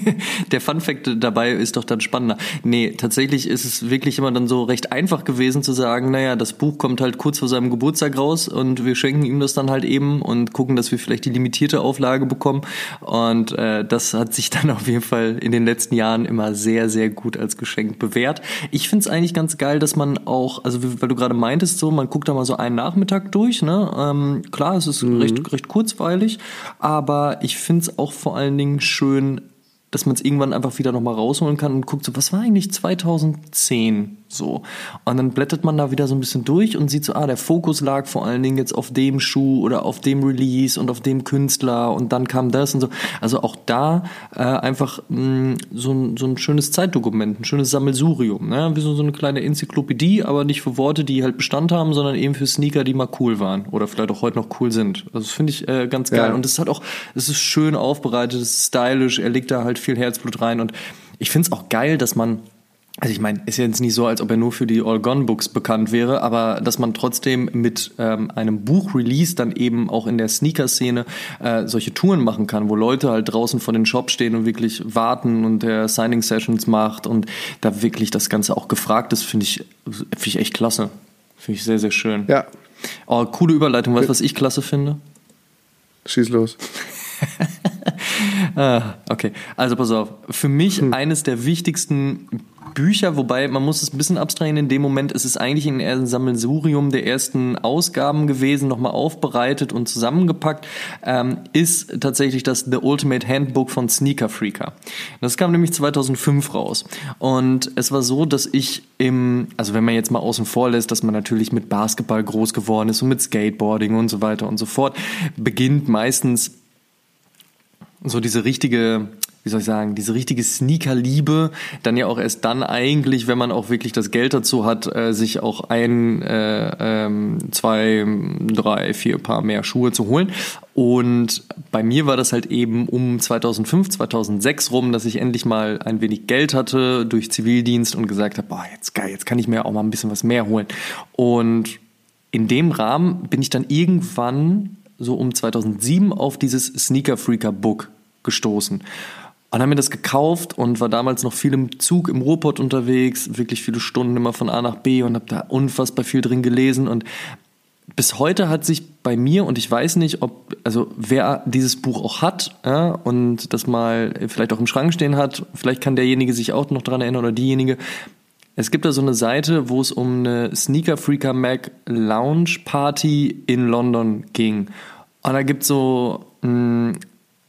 *laughs* der Fun Fact dabei ist doch dann spannender. Nee, tatsächlich ist es wirklich immer dann so recht einfach gewesen zu sagen, naja, das Buch kommt halt kurz vor seinem Geburtstag raus und wir schenken ihm das dann halt eben und gucken, dass wir vielleicht die limitierte Auflage bekommen. Und äh, das hat sich dann auf jeden Fall in den letzten Jahren immer sehr, sehr gut als Geschenk bewährt. Ich finde es eigentlich ganz geil, dass man auch, also weil du gerade meintest, so, man guckt da mal so einen Nachmittag durch, ne? Ähm, klar, es ist recht, recht kurzweilig, aber ich finde es auch vor allen Dingen schön, dass man es irgendwann einfach wieder nochmal rausholen kann und guckt so, was war eigentlich 2010 so? Und dann blättert man da wieder so ein bisschen durch und sieht so, ah, der Fokus lag vor allen Dingen jetzt auf dem Schuh oder auf dem Release und auf dem Künstler und dann kam das und so. Also auch da äh, einfach mh, so, ein, so ein schönes Zeitdokument, ein schönes Sammelsurium, ne? wie so, so eine kleine Enzyklopädie, aber nicht für Worte, die halt Bestand haben, sondern eben für Sneaker, die mal cool waren oder vielleicht auch heute noch cool sind. Also das finde ich äh, ganz geil. Ja. Und es hat auch, es ist schön aufbereitet, es ist stylisch, er legt da halt viel Herzblut rein und ich finde es auch geil, dass man also ich meine, ist jetzt nicht so, als ob er nur für die All Gone Books bekannt wäre, aber dass man trotzdem mit ähm, einem Buch-Release dann eben auch in der Sneaker-Szene äh, solche Touren machen kann, wo Leute halt draußen vor den Shop stehen und wirklich warten und der Signing-Sessions macht und da wirklich das Ganze auch gefragt ist, finde ich, finde ich echt klasse. Finde ich sehr, sehr schön.
Ja.
Oh, coole Überleitung. Weißt du, was ich klasse finde?
Schieß los. *laughs* *laughs*
ah, okay, also pass auf. Für mich hm. eines der wichtigsten Bücher, wobei man muss es ein bisschen abstrahieren in dem Moment, es ist eigentlich ein Sammelsurium der ersten Ausgaben gewesen, nochmal aufbereitet und zusammengepackt, ähm, ist tatsächlich das The Ultimate Handbook von Sneaker Freaker. Das kam nämlich 2005 raus und es war so, dass ich im, also wenn man jetzt mal außen vor lässt, dass man natürlich mit Basketball groß geworden ist und mit Skateboarding und so weiter und so fort, beginnt meistens so diese richtige, wie soll ich sagen, diese richtige Sneaker-Liebe, dann ja auch erst dann eigentlich, wenn man auch wirklich das Geld dazu hat, äh, sich auch ein, äh, ähm, zwei, drei, vier Paar mehr Schuhe zu holen. Und bei mir war das halt eben um 2005, 2006 rum, dass ich endlich mal ein wenig Geld hatte durch Zivildienst und gesagt habe, boah, jetzt geil, jetzt kann ich mir auch mal ein bisschen was mehr holen. Und in dem Rahmen bin ich dann irgendwann so um 2007 auf dieses Sneaker Freaker Book gestoßen. Und haben mir das gekauft und war damals noch viel im Zug im Ruhrpott unterwegs, wirklich viele Stunden immer von A nach B und habe da unfassbar viel drin gelesen und bis heute hat sich bei mir und ich weiß nicht, ob also wer dieses Buch auch hat ja, und das mal vielleicht auch im Schrank stehen hat, vielleicht kann derjenige sich auch noch daran erinnern oder diejenige. Es gibt da so eine Seite, wo es um eine Sneaker Freaker Mac Lounge Party in London ging. Und da gibt so mh,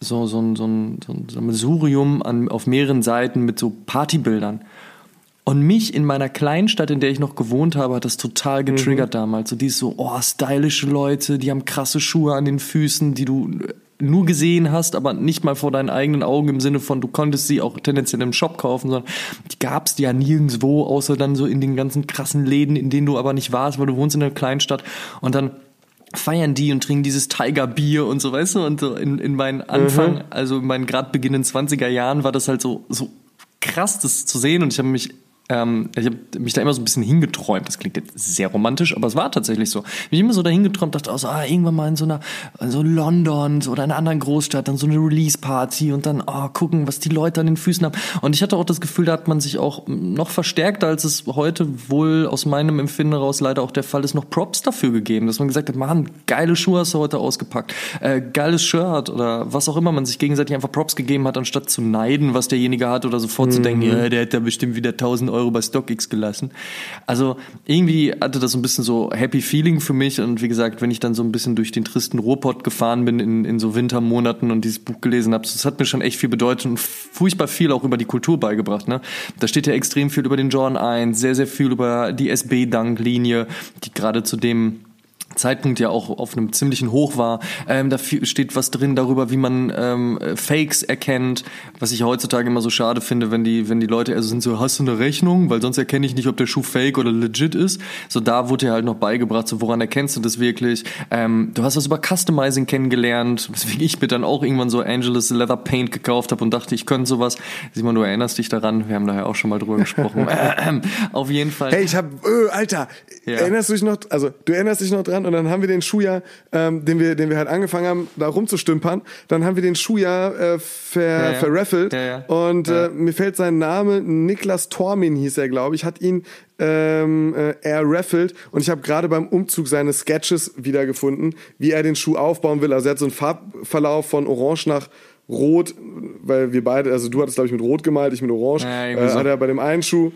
so, so, ein, so, ein, so ein Sammelsurium an, auf mehreren Seiten mit so Partybildern. Und mich in meiner Kleinstadt, in der ich noch gewohnt habe, hat das total getriggert mhm. damals. So dieses so, oh, stylische Leute, die haben krasse Schuhe an den Füßen, die du nur gesehen hast, aber nicht mal vor deinen eigenen Augen im Sinne von, du konntest sie auch tendenziell im Shop kaufen, sondern die gab es ja nirgendwo, außer dann so in den ganzen krassen Läden, in denen du aber nicht warst, weil du wohnst in einer Kleinstadt. Und dann feiern die und trinken dieses Tiger-Bier und so, weißt du? Und so in, in meinen Anfang, mhm. also in meinen gerade beginnenden 20er Jahren war das halt so, so krass, das zu sehen. Und ich habe mich ähm, ich habe mich da immer so ein bisschen hingeträumt. Das klingt jetzt sehr romantisch, aber es war tatsächlich so. Ich immer so dahin geträumt, dachte, also, ah, irgendwann mal in so einer, so London oder einer anderen Großstadt, dann so eine Release-Party und dann, oh, gucken, was die Leute an den Füßen haben. Und ich hatte auch das Gefühl, da hat man sich auch noch verstärkter, als es heute wohl aus meinem Empfinden heraus leider auch der Fall ist, noch Props dafür gegeben, dass man gesagt hat, Mann, geile Schuhe hast du heute ausgepackt, äh, geiles Shirt oder was auch immer man sich gegenseitig einfach Props gegeben hat, anstatt zu neiden, was derjenige hat oder sofort mhm. zu denken, ja, der hat da bestimmt wieder 1000 Euro bei StockX gelassen. Also irgendwie hatte das so ein bisschen so Happy Feeling für mich und wie gesagt, wenn ich dann so ein bisschen durch den tristen Ruhrpott gefahren bin in, in so Wintermonaten und dieses Buch gelesen habe, das hat mir schon echt viel bedeutet und furchtbar viel auch über die Kultur beigebracht. Ne? Da steht ja extrem viel über den Jordan 1, sehr, sehr viel über die SB-Dunk-Linie, die gerade zu dem Zeitpunkt ja auch auf einem ziemlichen Hoch war. Ähm, da steht was drin darüber, wie man ähm, Fakes erkennt, was ich heutzutage immer so schade finde, wenn die, wenn die Leute also sind so, hast du eine Rechnung? Weil sonst erkenne ich nicht, ob der Schuh fake oder legit ist. So da wurde ja halt noch beigebracht, so woran erkennst du das wirklich? Ähm, du hast was über Customizing kennengelernt, weswegen ich mir dann auch irgendwann so Angelus Leather Paint gekauft habe und dachte, ich könnte sowas. Simon, du erinnerst dich daran, wir haben daher auch schon mal drüber gesprochen. *laughs* Auf jeden Fall.
Hey, ich hab, öh, Alter, ja. erinnerst du dich noch, also du erinnerst dich noch dran, und dann haben wir den Schuh ja, ähm, den wir, den wir halt angefangen haben, da rumzustümpern. Dann haben wir den Schuh ja äh, ver, ja, ja. verraffelt. Ja, und äh, mir fällt sein Name, Niklas Tormin hieß er, glaube ich, hat ihn ähm, äh, erraffelt und ich habe gerade beim Umzug seine Sketches wiedergefunden, wie er den Schuh aufbauen will. Also er hat so einen Farbverlauf von Orange nach Rot, weil wir beide, also du hattest glaube ich mit Rot gemalt, ich mit Orange. Ja, äh, hat er bei dem einen Schuh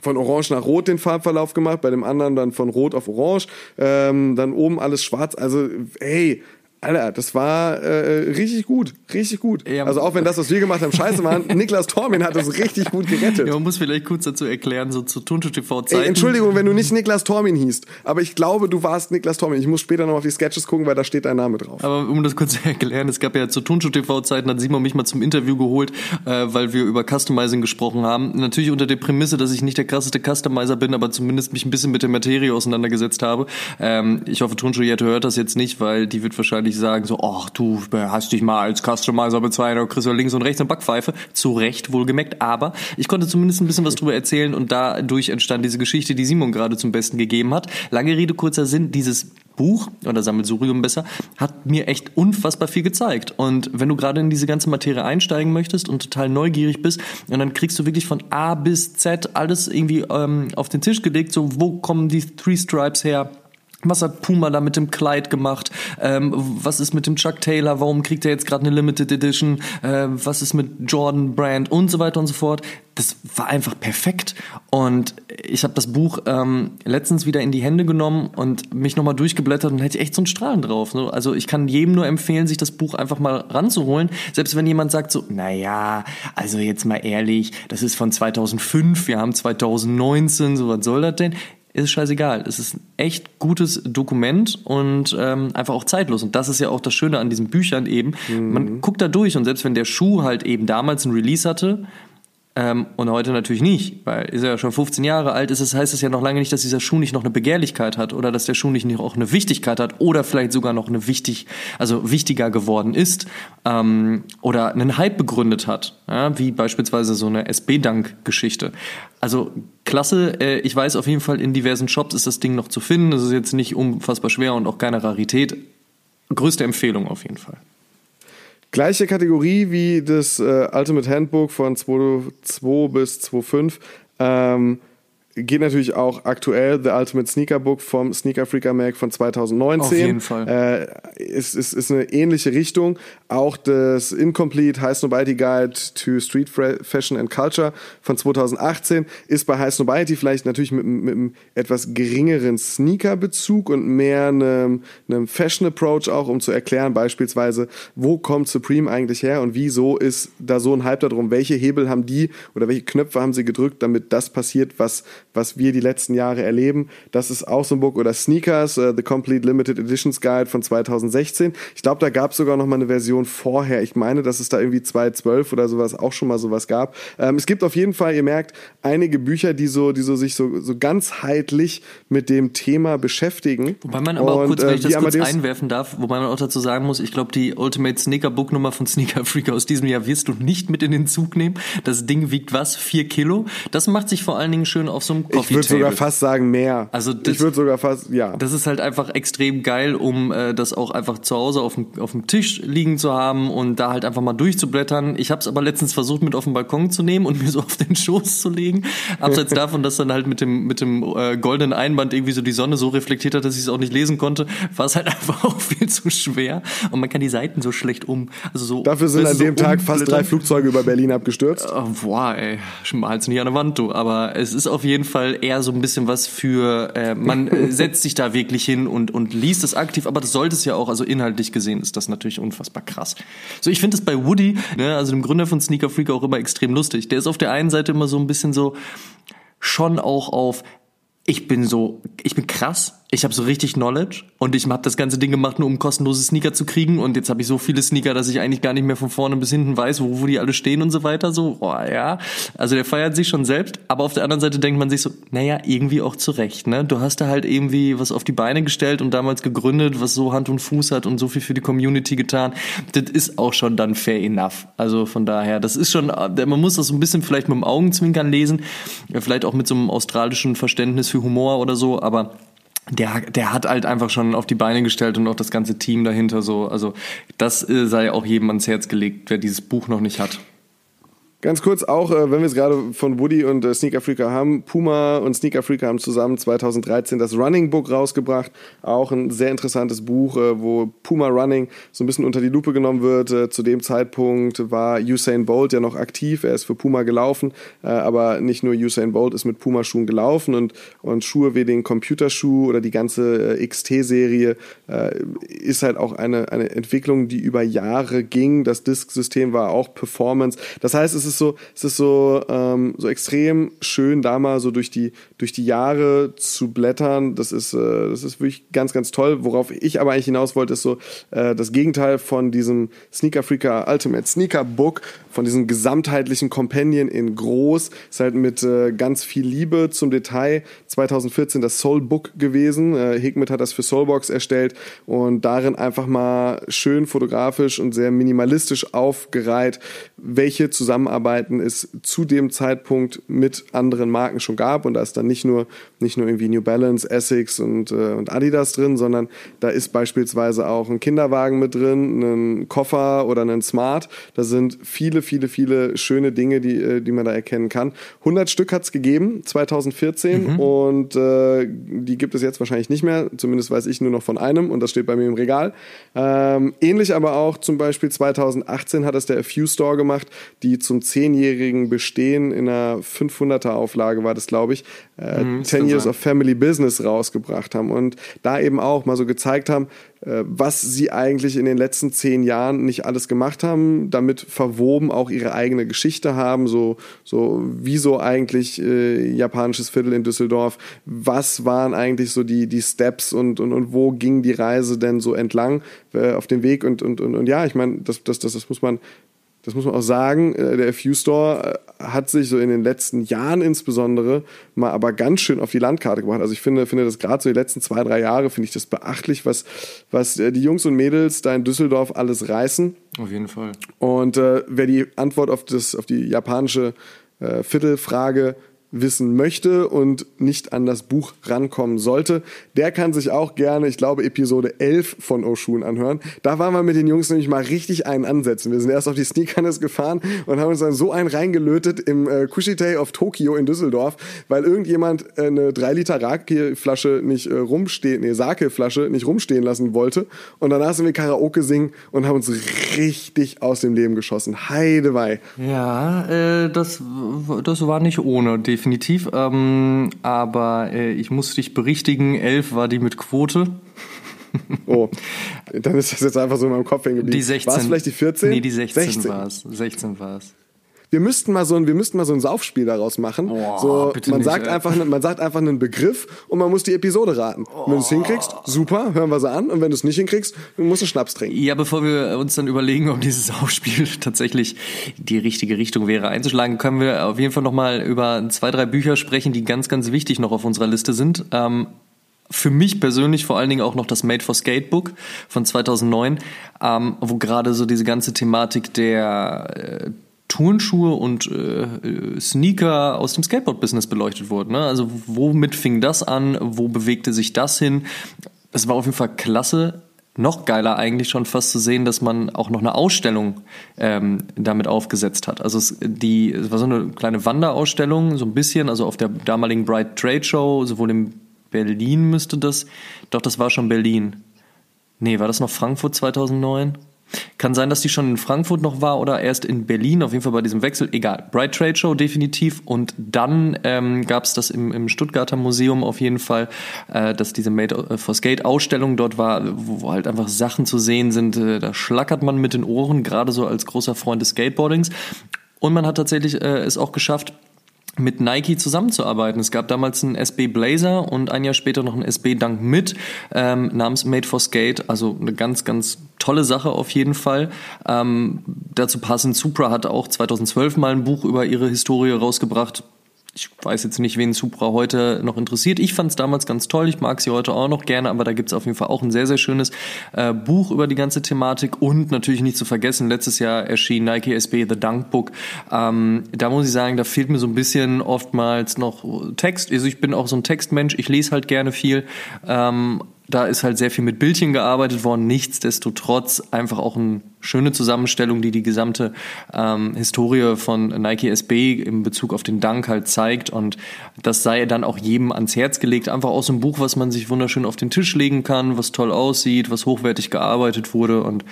von Orange nach Rot den Farbverlauf gemacht, bei dem anderen dann von Rot auf Orange, ähm, dann oben alles schwarz. Also, hey, Alter, das war äh, richtig gut, richtig gut.
Ja,
also auch wenn das, was wir gemacht haben, scheiße war, *laughs* Niklas Tormin hat das richtig gut gerettet.
Ja, man muss vielleicht kurz dazu erklären, so zu Tunto TV-Zeiten.
Ey, Entschuldigung, wenn du nicht Niklas Tormin hießt, aber ich glaube, du warst Niklas Tormin. Ich muss später noch auf die Sketches gucken, weil da steht dein Name drauf.
Aber um das kurz zu erklären, es gab ja zu Tunto TV-Zeiten, hat Simon mich mal zum Interview geholt, äh, weil wir über Customizing gesprochen haben. Natürlich unter der Prämisse, dass ich nicht der krasseste Customizer bin, aber zumindest mich ein bisschen mit der Materie auseinandergesetzt habe. Ähm, ich hoffe, Tunto hört das jetzt nicht, weil die wird wahrscheinlich sagen so, ach du hast dich mal als Customizer bezeichnet, kriegst du links und rechts eine Backpfeife. Zu Recht wohlgemerkt, aber ich konnte zumindest ein bisschen was drüber erzählen und dadurch entstand diese Geschichte, die Simon gerade zum Besten gegeben hat. Lange Rede, kurzer Sinn, dieses Buch oder Sammelsurium besser, hat mir echt unfassbar viel gezeigt. Und wenn du gerade in diese ganze Materie einsteigen möchtest und total neugierig bist, und dann kriegst du wirklich von A bis Z alles irgendwie ähm, auf den Tisch gelegt, so wo kommen die Three Stripes her? Was hat Puma da mit dem Kleid gemacht? Ähm, was ist mit dem Chuck Taylor? Warum kriegt er jetzt gerade eine Limited Edition? Ähm, was ist mit Jordan Brand und so weiter und so fort? Das war einfach perfekt. Und ich habe das Buch ähm, letztens wieder in die Hände genommen und mich nochmal durchgeblättert und hätte echt so einen Strahlen drauf. Ne? Also ich kann jedem nur empfehlen, sich das Buch einfach mal ranzuholen. Selbst wenn jemand sagt so, naja, also jetzt mal ehrlich, das ist von 2005, wir haben 2019, so was soll das denn? Ist scheißegal. Es ist ein echt gutes Dokument und ähm, einfach auch zeitlos. Und das ist ja auch das Schöne an diesen Büchern eben. Mhm. Man guckt da durch und selbst wenn der Schuh halt eben damals ein Release hatte, ähm, und heute natürlich nicht, weil ist er ja schon 15 Jahre alt, ist es, heißt es ja noch lange nicht, dass dieser Schuh nicht noch eine Begehrlichkeit hat oder dass der Schuh nicht auch eine Wichtigkeit hat oder vielleicht sogar noch eine wichtig, also wichtiger geworden ist ähm, oder einen Hype begründet hat, ja, wie beispielsweise so eine SB-Dank-Geschichte. Also klasse, äh, ich weiß auf jeden Fall, in diversen Shops ist das Ding noch zu finden. Das ist jetzt nicht unfassbar schwer und auch keine Rarität. Größte Empfehlung auf jeden Fall.
Gleiche Kategorie wie das äh, Ultimate Handbook von 2.2 bis 2.5. Ähm, geht natürlich auch aktuell The Ultimate Sneaker Book vom Sneaker Freaker Mag von 2019. Auf
jeden Fall.
Äh, ist, ist, ist eine ähnliche Richtung. Auch das Incomplete High Snobiety Guide to Street Fashion and Culture von 2018 ist bei High Snobiety vielleicht natürlich mit, mit einem etwas geringeren Sneaker-Bezug und mehr einem, einem Fashion-Approach auch, um zu erklären beispielsweise, wo kommt Supreme eigentlich her und wieso ist da so ein Hype darum, welche Hebel haben die oder welche Knöpfe haben sie gedrückt, damit das passiert, was was wir die letzten Jahre erleben. Das ist auch so ein Book oder Sneakers, uh, The Complete Limited Editions Guide von 2016. Ich glaube, da gab es sogar noch mal eine Version vorher. Ich meine, dass es da irgendwie 2012 oder sowas auch schon mal sowas gab. Ähm, es gibt auf jeden Fall, ihr merkt, einige Bücher, die so, die so sich so, so ganzheitlich mit dem Thema beschäftigen.
Wobei man aber auch kurz, wenn ich äh, das kurz einwerfen darf, wobei man auch dazu sagen muss, ich glaube, die Ultimate Sneaker Book Nummer von Sneaker Freak aus diesem Jahr wirst du nicht mit in den Zug nehmen. Das Ding wiegt was? Vier Kilo? Das macht sich vor allen Dingen schön auf so einem
Ich würde sogar fast sagen mehr.
Also das,
ich würde sogar fast, ja.
Das ist halt einfach extrem geil, um äh, das auch einfach zu Hause auf dem, auf dem Tisch liegen zu haben und da halt einfach mal durchzublättern. Ich habe es aber letztens versucht, mit auf den Balkon zu nehmen und *laughs* mir so auf den Schoß zu legen. Abseits *laughs* davon, dass dann halt mit dem, mit dem äh, goldenen Einband irgendwie so die Sonne so reflektiert hat, dass ich es auch nicht lesen konnte, war es halt *laughs* einfach auch viel zu schwer. Und man kann die Seiten so schlecht um. Also so,
Dafür sind an dem so Tag fast drei Flugzeuge über Berlin abgestürzt.
Oh, boah, ey, mal's nicht an der Wand, du. Aber es ist auf jeden Fall eher so ein bisschen was für, äh, man äh, *laughs* setzt sich da wirklich hin und, und liest es aktiv, aber das sollte es ja auch, also inhaltlich gesehen ist das natürlich unfassbar krass. So, ich finde es bei Woody, ne, also dem Gründer von Sneaker Freak auch immer extrem lustig. Der ist auf der einen Seite immer so ein bisschen so, schon auch auf, ich bin so, ich bin krass, ich habe so richtig Knowledge und ich habe das ganze Ding gemacht, nur um kostenlose Sneaker zu kriegen und jetzt habe ich so viele Sneaker, dass ich eigentlich gar nicht mehr von vorne bis hinten weiß, wo, wo die alle stehen und so weiter. So, oh, ja, also der feiert sich schon selbst, aber auf der anderen Seite denkt man sich so, naja, irgendwie auch zurecht. Ne? Du hast da halt irgendwie was auf die Beine gestellt und damals gegründet, was so Hand und Fuß hat und so viel für die Community getan. Das ist auch schon dann fair enough. Also von daher, das ist schon, man muss das so ein bisschen vielleicht mit dem Augenzwinkern lesen, vielleicht auch mit so einem australischen Verständnis für Humor oder so, aber der, der hat halt einfach schon auf die Beine gestellt und auch das ganze Team dahinter so. Also das äh, sei auch jedem ans Herz gelegt, wer dieses Buch noch nicht hat.
Ganz kurz auch, äh, wenn wir es gerade von Woody und äh, Sneaker Freaker haben, Puma und Sneaker Freaker haben zusammen 2013 das Running Book rausgebracht. Auch ein sehr interessantes Buch, äh, wo Puma Running so ein bisschen unter die Lupe genommen wird. Zu dem Zeitpunkt war Usain Bolt ja noch aktiv, er ist für Puma gelaufen, aber nicht nur Usain Bolt ist mit Puma-Schuhen gelaufen und, und Schuhe wie den Computerschuh oder die ganze XT-Serie ist halt auch eine, eine Entwicklung, die über Jahre ging. Das Disk-System war auch Performance. Das heißt, es ist so, es ist so, ähm, so extrem schön, da mal so durch die, durch die Jahre zu blättern. Das ist, äh, das ist wirklich ganz, ganz toll. Worauf ich aber eigentlich hinaus wollte, ist so äh, das Gegenteil von diesem Sneaker Freaker Ultimate Sneaker Book, von diesem gesamtheitlichen Companion in groß. Ist halt mit äh, ganz viel Liebe zum Detail. 2014 das Soul Book gewesen. Äh, Higmet hat das für Soulbox erstellt und darin einfach mal schön fotografisch und sehr minimalistisch aufgereiht, welche Zusammenarbeiten es zu dem Zeitpunkt mit anderen Marken schon gab. Und da ist dann nicht nur, nicht nur irgendwie New Balance, Essex und, äh, und Adidas drin, sondern da ist beispielsweise auch ein Kinderwagen mit drin, ein Koffer oder ein Smart. Da sind viele, viele, viele schöne Dinge, die, äh, die man da erkennen kann. 100 Stück hat es gegeben, 2014. Mhm. Und äh, die gibt es jetzt wahrscheinlich nicht mehr. Zumindest weiß ich nur noch von einem und das steht bei mir im Regal. Ähm, ähnlich aber auch zum Beispiel 2018 hat es der A Few Store gemacht, die zum zehnjährigen Bestehen in einer 500er Auflage war das, glaube ich, äh, mhm, 10 Years sein. of Family Business rausgebracht haben und da eben auch mal so gezeigt haben, äh, was sie eigentlich in den letzten zehn Jahren nicht alles gemacht haben, damit verwoben auch ihre eigene Geschichte haben, so, so wieso eigentlich äh, japanisches Viertel in Düsseldorf, was waren eigentlich so die, die Steps und, und, und wo ging die Reise denn so entlang äh, auf dem Weg und, und, und, und ja, ich meine, das, das, das, das muss man das muss man auch sagen, äh, der FU Store äh, hat sich so in den letzten Jahren insbesondere mal aber ganz schön auf die Landkarte gebracht. Also ich finde, finde das gerade so die letzten zwei, drei Jahre finde ich das beachtlich, was, was äh, die Jungs und Mädels da in Düsseldorf alles reißen.
Auf jeden Fall.
Und äh, wer die Antwort auf, das, auf die japanische äh, Viertelfrage wissen möchte und nicht an das Buch rankommen sollte, der kann sich auch gerne, ich glaube, Episode 11 von Oshun anhören. Da waren wir mit den Jungs nämlich mal richtig einen ansetzen. Wir sind erst auf die Sneakerness gefahren und haben uns dann so einen reingelötet im äh, Kushitei of Tokio in Düsseldorf, weil irgendjemand äh, eine 3 Liter Rake-Flasche nicht äh, rumstehen, nee, Sake-Flasche nicht rumstehen lassen wollte. Und danach sind wir Karaoke singen und haben uns richtig aus dem Leben geschossen. Heidewei.
Ja, äh, das, das war nicht ohne, definitiv definitiv. Ähm, aber äh, ich muss dich berichtigen, 11 war die mit Quote. *laughs*
Oh, dann ist das jetzt einfach so in meinem Kopf hängen geblieben.
Die 16.
War es vielleicht die 14?
Nee, die 16, 16. war es. 16 war es.
Wir müssten mal so ein, wir müssten mal so ein Saufspiel daraus machen. Oh, so, man nicht, sagt ey. einfach, man sagt einfach einen Begriff und man muss die Episode raten. Oh. Wenn du es hinkriegst, super, hören wir sie an. Und wenn du es nicht hinkriegst, dann musst du Schnaps trinken.
Ja, bevor wir uns dann überlegen, ob dieses Saufspiel *laughs* tatsächlich die richtige Richtung wäre einzuschlagen, können wir auf jeden Fall nochmal über zwei, drei Bücher sprechen, die ganz, ganz wichtig noch auf unserer Liste sind. Ähm, für mich persönlich vor allen Dingen auch noch das Made for Skatebook von 2009, ähm, wo gerade so diese ganze Thematik der äh, Turnschuhe und äh, Sneaker aus dem Skateboard-Business beleuchtet wurden. Ne? Also womit fing das an? Wo bewegte sich das hin? Es war auf jeden Fall klasse. Noch geiler eigentlich schon fast zu sehen, dass man auch noch eine Ausstellung ähm, damit aufgesetzt hat. Also es, die, es war so eine kleine Wanderausstellung, so ein bisschen, also auf der damaligen Bright Trade Show, sowohl in Berlin müsste das, doch das war schon Berlin. Nee, war das noch Frankfurt 2009? Kann sein, dass die schon in Frankfurt noch war oder erst in Berlin, auf jeden Fall bei diesem Wechsel. Egal. Bright Trade Show definitiv. Und dann ähm, gab es das im, im Stuttgarter Museum auf jeden Fall, äh, dass diese Made for Skate Ausstellung dort war, wo, halt einfach Sachen zu sehen sind. Äh, da schlackert man mit den Ohren, gerade so als großer Freund des Skateboardings. Und man hat tatsächlich äh, es auch geschafft, mit Nike zusammenzuarbeiten. Es gab damals einen SB Blazer und ein Jahr später noch einen SB Dunk mit ähm, namens Made for Skate. Also eine ganz, ganz tolle Sache auf jeden Fall. Ähm, dazu passend, Supra hat auch 2012 mal ein Buch über ihre Historie rausgebracht ich weiß jetzt nicht, wen Supra heute noch interessiert. Ich fand es damals ganz toll, ich mag sie heute auch noch gerne, aber da gibt es auf jeden Fall auch ein sehr, sehr schönes äh, Buch über die ganze Thematik und natürlich nicht zu vergessen, letztes Jahr erschien Nike SB The Dunk Book. Ähm, da muss ich sagen, da fehlt mir so ein bisschen oftmals noch Text. Also ich bin auch so ein Textmensch, ich lese halt gerne viel. Ähm, da ist halt sehr viel mit Bildchen gearbeitet worden. Nichtsdestotrotz einfach auch eine schöne Zusammenstellung, die die gesamte ähm, Historie von Nike SB in Bezug auf den Dank halt zeigt. Und das sei dann auch jedem ans Herz gelegt. Einfach aus einem Buch, was man sich wunderschön auf den Tisch legen kann, was toll aussieht, was hochwertig gearbeitet wurde und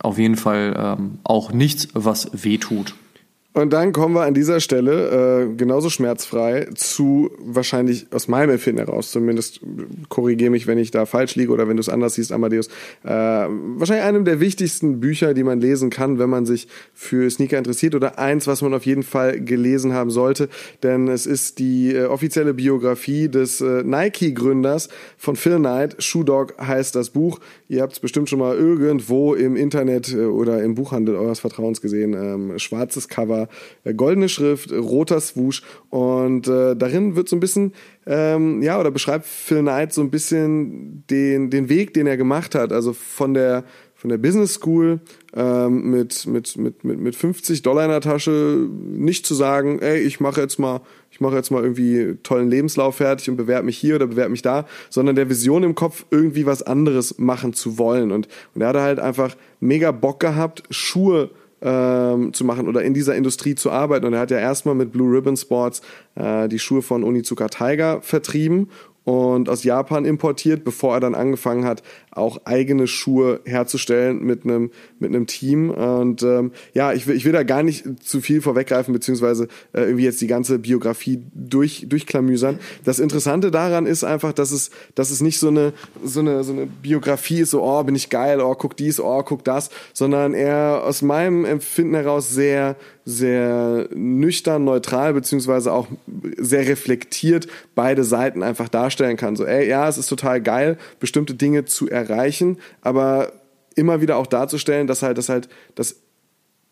auf jeden Fall ähm, auch nichts, was weh tut.
Und dann kommen wir an dieser Stelle äh, genauso schmerzfrei zu wahrscheinlich aus meinem Empfinden heraus, zumindest korrigiere mich, wenn ich da falsch liege oder wenn du es anders siehst, Amadeus, äh, wahrscheinlich einem der wichtigsten Bücher, die man lesen kann, wenn man sich für Sneaker interessiert oder eins, was man auf jeden Fall gelesen haben sollte, denn es ist die äh, offizielle Biografie des äh, Nike-Gründers von Phil Knight. Shoe Dog heißt das Buch. Ihr habt es bestimmt schon mal irgendwo im Internet äh, oder im Buchhandel eures Vertrauens gesehen. Ähm, schwarzes Cover äh, goldene Schrift, roter Swoosh und äh, darin wird so ein bisschen, ähm, ja, oder beschreibt Phil Knight so ein bisschen den, den Weg, den er gemacht hat, also von der von der Business School ähm, mit, mit, mit, mit, mit 50 Dollar in der Tasche nicht zu sagen, ey, ich mache jetzt mal, ich mache jetzt mal irgendwie tollen Lebenslauf fertig und bewerbe mich hier oder bewerbe mich da, sondern der Vision im Kopf, irgendwie was anderes machen zu wollen. Und, und er hatte halt einfach mega Bock gehabt, Schuhe ähm, zu machen oder in dieser Industrie zu arbeiten. Und er hat ja erstmal mit Blue Ribbon Sports äh, die Schuhe von Onizuka Tiger vertrieben und aus Japan importiert, bevor er dann angefangen hat, auch eigene Schuhe herzustellen mit einem mit einem Team. Und ähm, ja, ich will, ich will da gar nicht zu viel vorweggreifen, beziehungsweise äh, irgendwie jetzt die ganze Biografie durch, durchklamüsern. Das Interessante daran ist einfach, dass es, dass es nicht so eine, so eine, so eine Biografie ist, so, oh, bin ich geil, oh, guck dies, oh, guck das, sondern er aus meinem Empfinden heraus sehr, sehr nüchtern, neutral, beziehungsweise auch sehr reflektiert beide Seiten einfach darstellen kann. So, ey, ja, es ist total geil, bestimmte Dinge zu erreichen, aber immer wieder auch darzustellen, dass halt, dass halt, dass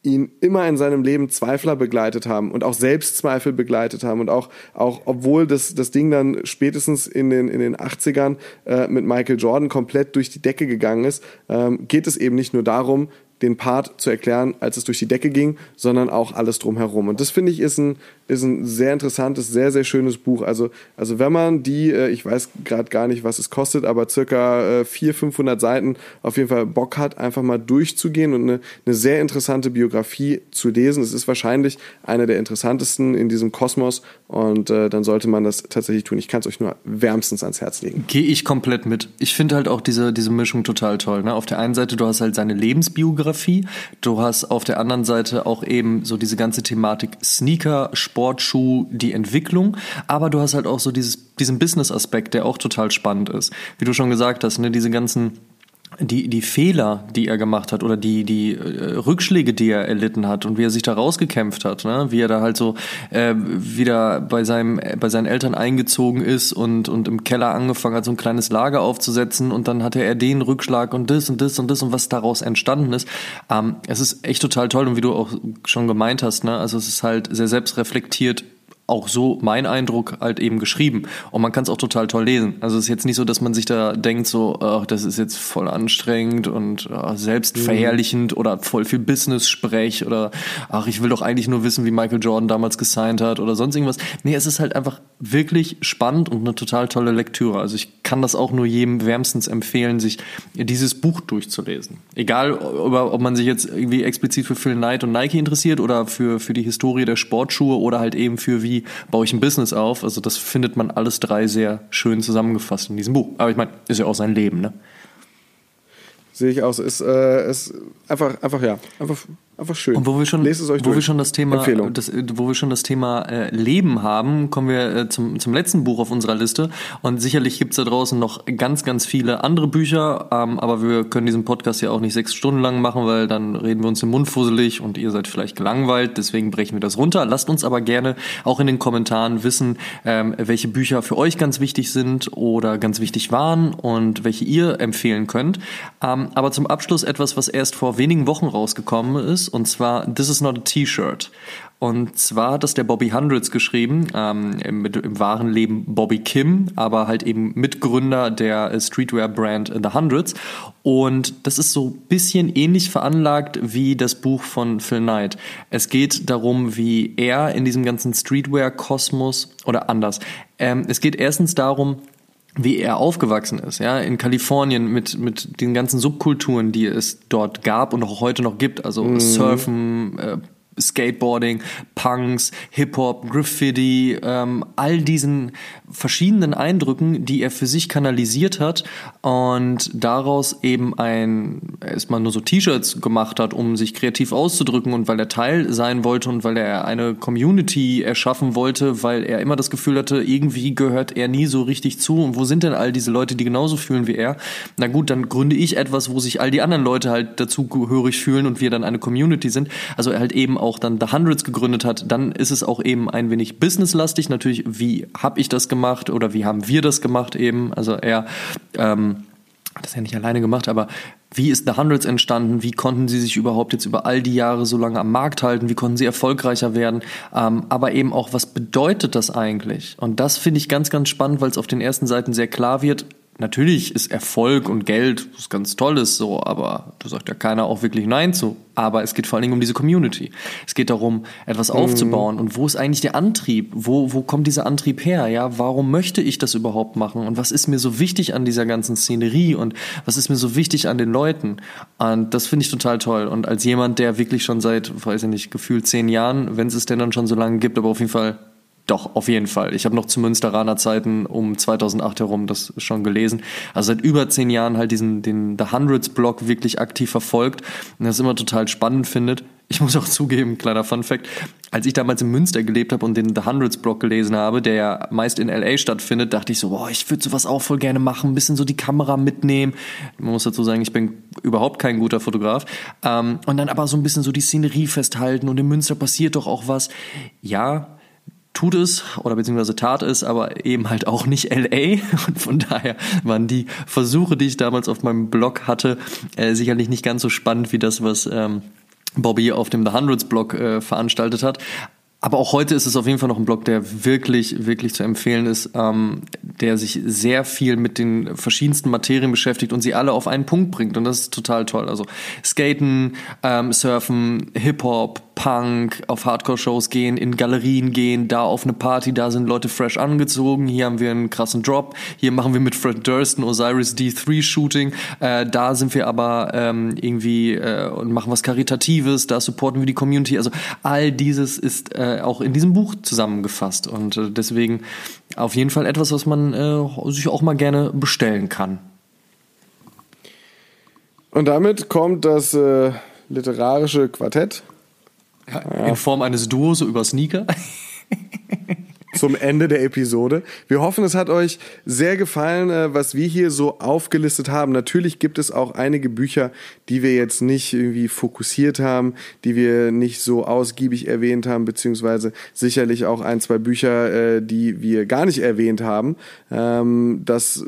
ihn immer in seinem Leben Zweifler begleitet haben und auch Selbstzweifel begleitet haben und auch, auch obwohl das, das Ding dann spätestens in den, in den 80ern äh, mit Michael Jordan komplett durch die Decke gegangen ist, ähm, geht es eben nicht nur darum, den Part zu erklären, als es durch die Decke ging, sondern auch alles drumherum. Und das finde ich ist ein, ist ein sehr interessantes, sehr, sehr schönes Buch. Also, also wenn man die, äh, ich weiß gerade gar nicht, was es kostet, aber circa 400, äh, 500 Seiten auf jeden Fall Bock hat, einfach mal durchzugehen und eine, eine sehr interessante Biografie zu lesen. Es ist wahrscheinlich eine der interessantesten in diesem Kosmos und äh, dann sollte man das tatsächlich tun. Ich kann es euch nur wärmstens ans Herz legen.
Gehe ich komplett mit. Ich finde halt auch diese, diese Mischung total toll. Ne? Auf der einen Seite, du hast halt seine Lebensbiografie, du hast auf der anderen Seite auch eben so diese ganze Thematik Sneaker, Sportschuh, die Entwicklung, aber du hast halt auch so dieses, diesen Business-Aspekt, der auch total spannend ist. Wie du schon gesagt hast, ne, diese ganzen die, die Fehler, die er gemacht hat oder die, die äh, Rückschläge, die er erlitten hat und wie er sich da rausgekämpft hat, ne? wie er da halt so äh, wieder bei, seinem, bei seinen Eltern eingezogen ist und, und im Keller angefangen hat, so ein kleines Lager aufzusetzen und dann hatte er den Rückschlag und das und das und das und was daraus entstanden ist. Ähm, es ist echt total toll und wie du auch schon gemeint hast, ne? also es ist halt sehr selbstreflektiert auch so mein Eindruck halt eben geschrieben. Und man kann es auch total toll lesen. Also es ist jetzt nicht so, dass man sich da denkt, so, ach, das ist jetzt voll anstrengend und ach, selbstverherrlichend mhm. oder voll viel Business-Sprech oder ach, ich will doch eigentlich nur wissen, wie Michael Jordan damals gesigned hat oder sonst irgendwas. Nee, es ist halt einfach wirklich spannend und eine total tolle Lektüre. Also ich kann das auch nur jedem wärmstens empfehlen, sich dieses Buch durchzulesen. Egal, ob man sich jetzt irgendwie explizit für Phil Knight und Nike interessiert oder für, für die Historie der Sportschuhe oder halt eben für wie wie baue ich ein Business auf. Also das findet man alles drei sehr schön zusammengefasst in diesem Buch. Aber ich meine, ist ja auch sein Leben, ne?
Sehe ich aus. Ist, äh, ist einfach, einfach, ja, einfach Einfach schön.
Und wo wir schon, Lest es euch wo durch. wir schon das Thema, das, wo wir schon das Thema äh, Leben haben, kommen wir äh, zum, zum letzten Buch auf unserer Liste. Und sicherlich gibt's da draußen noch ganz, ganz viele andere Bücher, ähm, aber wir können diesen Podcast ja auch nicht sechs Stunden lang machen, weil dann reden wir uns im Mund fusselig und ihr seid vielleicht gelangweilt. Deswegen brechen wir das runter. Lasst uns aber gerne auch in den Kommentaren wissen, ähm, welche Bücher für euch ganz wichtig sind oder ganz wichtig waren und welche ihr empfehlen könnt. Ähm, aber zum Abschluss etwas, was erst vor wenigen Wochen rausgekommen ist und zwar This is not a T-Shirt. Und zwar hat das der Bobby Hundreds geschrieben, ähm, im, im, wahren Leben Bobby Kim, aber halt eben Mitgründer der Streetwear-Brand The Hundreds. Und das ist so ein bisschen ähnlich veranlagt wie das Buch von Phil Knight. Es geht darum, wie er in diesem ganzen Streetwear-Kosmos oder anders. Ähm, es geht erstens darum, wie er aufgewachsen ist, ja, in Kalifornien mit, mit den ganzen Subkulturen, die es dort gab und auch heute noch gibt, also mhm. Surfen, äh, Skateboarding, Punks, Hip-Hop, Graffiti, ähm, all diesen verschiedenen Eindrücken, die er für sich kanalisiert hat und daraus eben ein, erstmal nur so T-Shirts gemacht hat, um sich kreativ auszudrücken und weil er Teil sein wollte und weil er eine Community erschaffen wollte, weil er immer das Gefühl hatte, irgendwie gehört er nie so richtig zu und wo sind denn all diese Leute, die genauso fühlen wie er? Na gut, dann gründe ich etwas, wo sich all die anderen Leute halt dazugehörig fühlen und wir dann eine Community sind. Also halt eben auch dann The Hundreds gegründet hat, dann ist es auch eben ein wenig businesslastig. Natürlich, wie habe ich das gemacht oder wie haben wir das gemacht eben? Also er ähm, hat das ja nicht alleine gemacht, aber wie ist The Hundreds entstanden? Wie konnten sie sich überhaupt jetzt über all die Jahre so lange am Markt halten? Wie konnten sie erfolgreicher werden? Ähm, aber eben auch, was bedeutet das eigentlich? Und das finde ich ganz, ganz spannend, weil es auf den ersten Seiten sehr klar wird natürlich ist Erfolg und Geld was ganz Tolles so, aber da sagt ja keiner auch wirklich Nein zu. Aber es geht vor allen Dingen um diese Community. Es geht darum, etwas mhm. aufzubauen. Und wo ist eigentlich der Antrieb? Wo, wo kommt dieser Antrieb her? Ja, warum möchte ich das überhaupt machen? Und was ist mir so wichtig an dieser ganzen Szenerie? Und was ist mir so wichtig an den Leuten? Und das finde ich total toll. Und als jemand, der wirklich schon seit, weiß ich nicht, gefühlt zehn Jahren, wenn es es denn dann schon so lange gibt, aber auf jeden Fall doch, auf jeden Fall. Ich habe noch zu Münsteraner Zeiten um 2008 herum das schon gelesen. Also seit über zehn Jahren halt diesen den The Hundreds Blog wirklich aktiv verfolgt und das immer total spannend findet. Ich muss auch zugeben, kleiner Fun Fact, als ich damals in Münster gelebt habe und den The Hundreds Blog gelesen habe, der ja meist in LA stattfindet, dachte ich so, boah, ich würde sowas auch voll gerne machen, ein bisschen so die Kamera mitnehmen. Man muss dazu sagen, ich bin überhaupt kein guter Fotograf. Ähm, und dann aber so ein bisschen so die Szenerie festhalten und in Münster passiert doch auch was. Ja, tut es oder beziehungsweise tat es, aber eben halt auch nicht LA. *laughs* Und von daher waren die Versuche, die ich damals auf meinem Blog hatte, äh, sicherlich nicht ganz so spannend wie das, was ähm, Bobby auf dem The Hundreds Blog äh, veranstaltet hat. Aber auch heute ist es auf jeden Fall noch ein Blog, der wirklich, wirklich zu empfehlen ist, ähm, der sich sehr viel mit den verschiedensten Materien beschäftigt und sie alle auf einen Punkt bringt. Und das ist total toll. Also Skaten, ähm, Surfen, Hip-Hop, Punk, auf Hardcore-Shows gehen, in Galerien gehen, da auf eine Party, da sind Leute fresh angezogen, hier haben wir einen krassen Drop, hier machen wir mit Fred Durst ein Osiris D3 Shooting, äh, da sind wir aber ähm, irgendwie äh, und machen was Karitatives, da supporten wir die Community. Also all dieses ist äh, auch in diesem Buch zusammengefasst und äh, deswegen auf jeden Fall etwas, was man äh, sich auch mal gerne bestellen kann.
Und damit kommt das äh, literarische Quartett
ja, in Form eines Duos über Sneaker. *laughs*
Zum Ende der Episode. Wir hoffen, es hat euch sehr gefallen, äh, was wir hier so aufgelistet haben. Natürlich gibt es auch einige Bücher, die wir jetzt nicht irgendwie fokussiert haben, die wir nicht so ausgiebig erwähnt haben, beziehungsweise sicherlich auch ein, zwei Bücher, äh, die wir gar nicht erwähnt haben. Ähm, das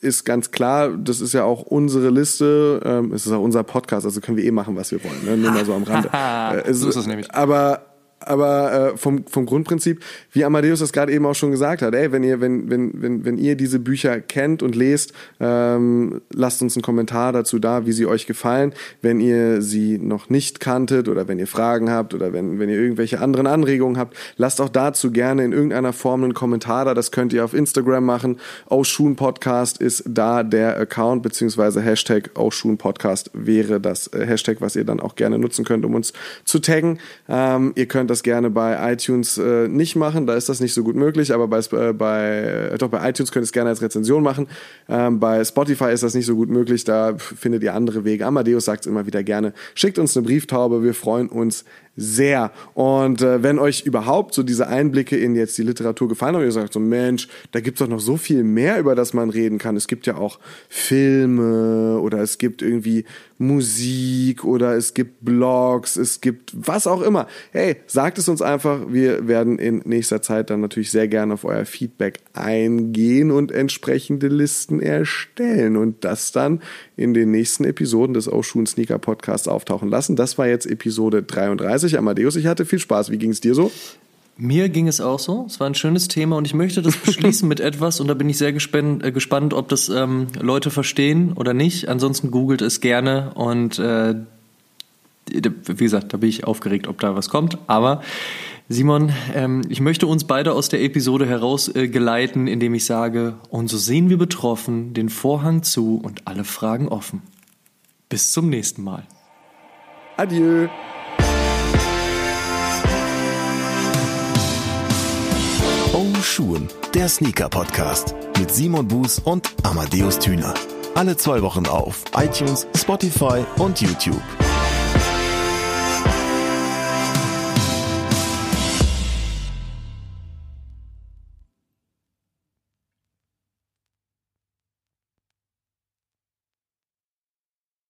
ist ganz klar, das ist ja auch unsere Liste, ähm, es ist auch unser Podcast, also können wir eh machen, was wir wollen, ne? nur mal so am Rande. *laughs* äh, so ist es nämlich. Aber aber äh, vom, vom Grundprinzip, wie Amadeus das gerade eben auch schon gesagt hat, ey, wenn ihr, wenn, wenn, wenn, wenn ihr diese Bücher kennt und lest, ähm, lasst uns einen Kommentar dazu da, wie sie euch gefallen. Wenn ihr sie noch nicht kanntet oder wenn ihr Fragen habt oder wenn, wenn ihr irgendwelche anderen Anregungen habt, lasst auch dazu gerne in irgendeiner Form einen Kommentar da. Das könnt ihr auf Instagram machen. Oshun Podcast ist da der Account, beziehungsweise Hashtag Oshun Podcast wäre das äh, Hashtag, was ihr dann auch gerne nutzen könnt, um uns zu taggen. Ähm, ihr könnt das gerne bei iTunes äh, nicht machen, da ist das nicht so gut möglich, aber bei, äh, bei, äh, doch bei iTunes könnt ihr es gerne als Rezension machen. Ähm, bei Spotify ist das nicht so gut möglich, da findet ihr andere Wege. Amadeus sagt es immer wieder gerne. Schickt uns eine Brieftaube, wir freuen uns sehr. Und äh, wenn euch überhaupt so diese Einblicke in jetzt die Literatur gefallen haben, ihr sagt so, Mensch, da gibt's doch noch so viel mehr, über das man reden kann. Es gibt ja auch Filme oder es gibt irgendwie Musik oder es gibt Blogs, es gibt was auch immer. Hey, sagt es uns einfach. Wir werden in nächster Zeit dann natürlich sehr gerne auf euer Feedback eingehen und entsprechende Listen erstellen und das dann in den nächsten Episoden des Oshun Sneaker Podcasts auftauchen lassen. Das war jetzt Episode 33. Amadeus, ich hatte viel Spaß. Wie ging es dir so?
Mir ging es auch so. Es war ein schönes Thema und ich möchte das beschließen mit etwas und da bin ich sehr gespannt, äh, gespannt ob das ähm, Leute verstehen oder nicht. Ansonsten googelt es gerne und äh, wie gesagt, da bin ich aufgeregt, ob da was kommt. Aber Simon, ähm, ich möchte uns beide aus der Episode herausgeleiten, äh, indem ich sage, und so sehen wir betroffen, den Vorhang zu und alle Fragen offen. Bis zum nächsten Mal.
Adieu.
Oh Schuhen, der Sneaker-Podcast mit Simon Buß und Amadeus Thüner. Alle zwei Wochen auf iTunes, Spotify und YouTube.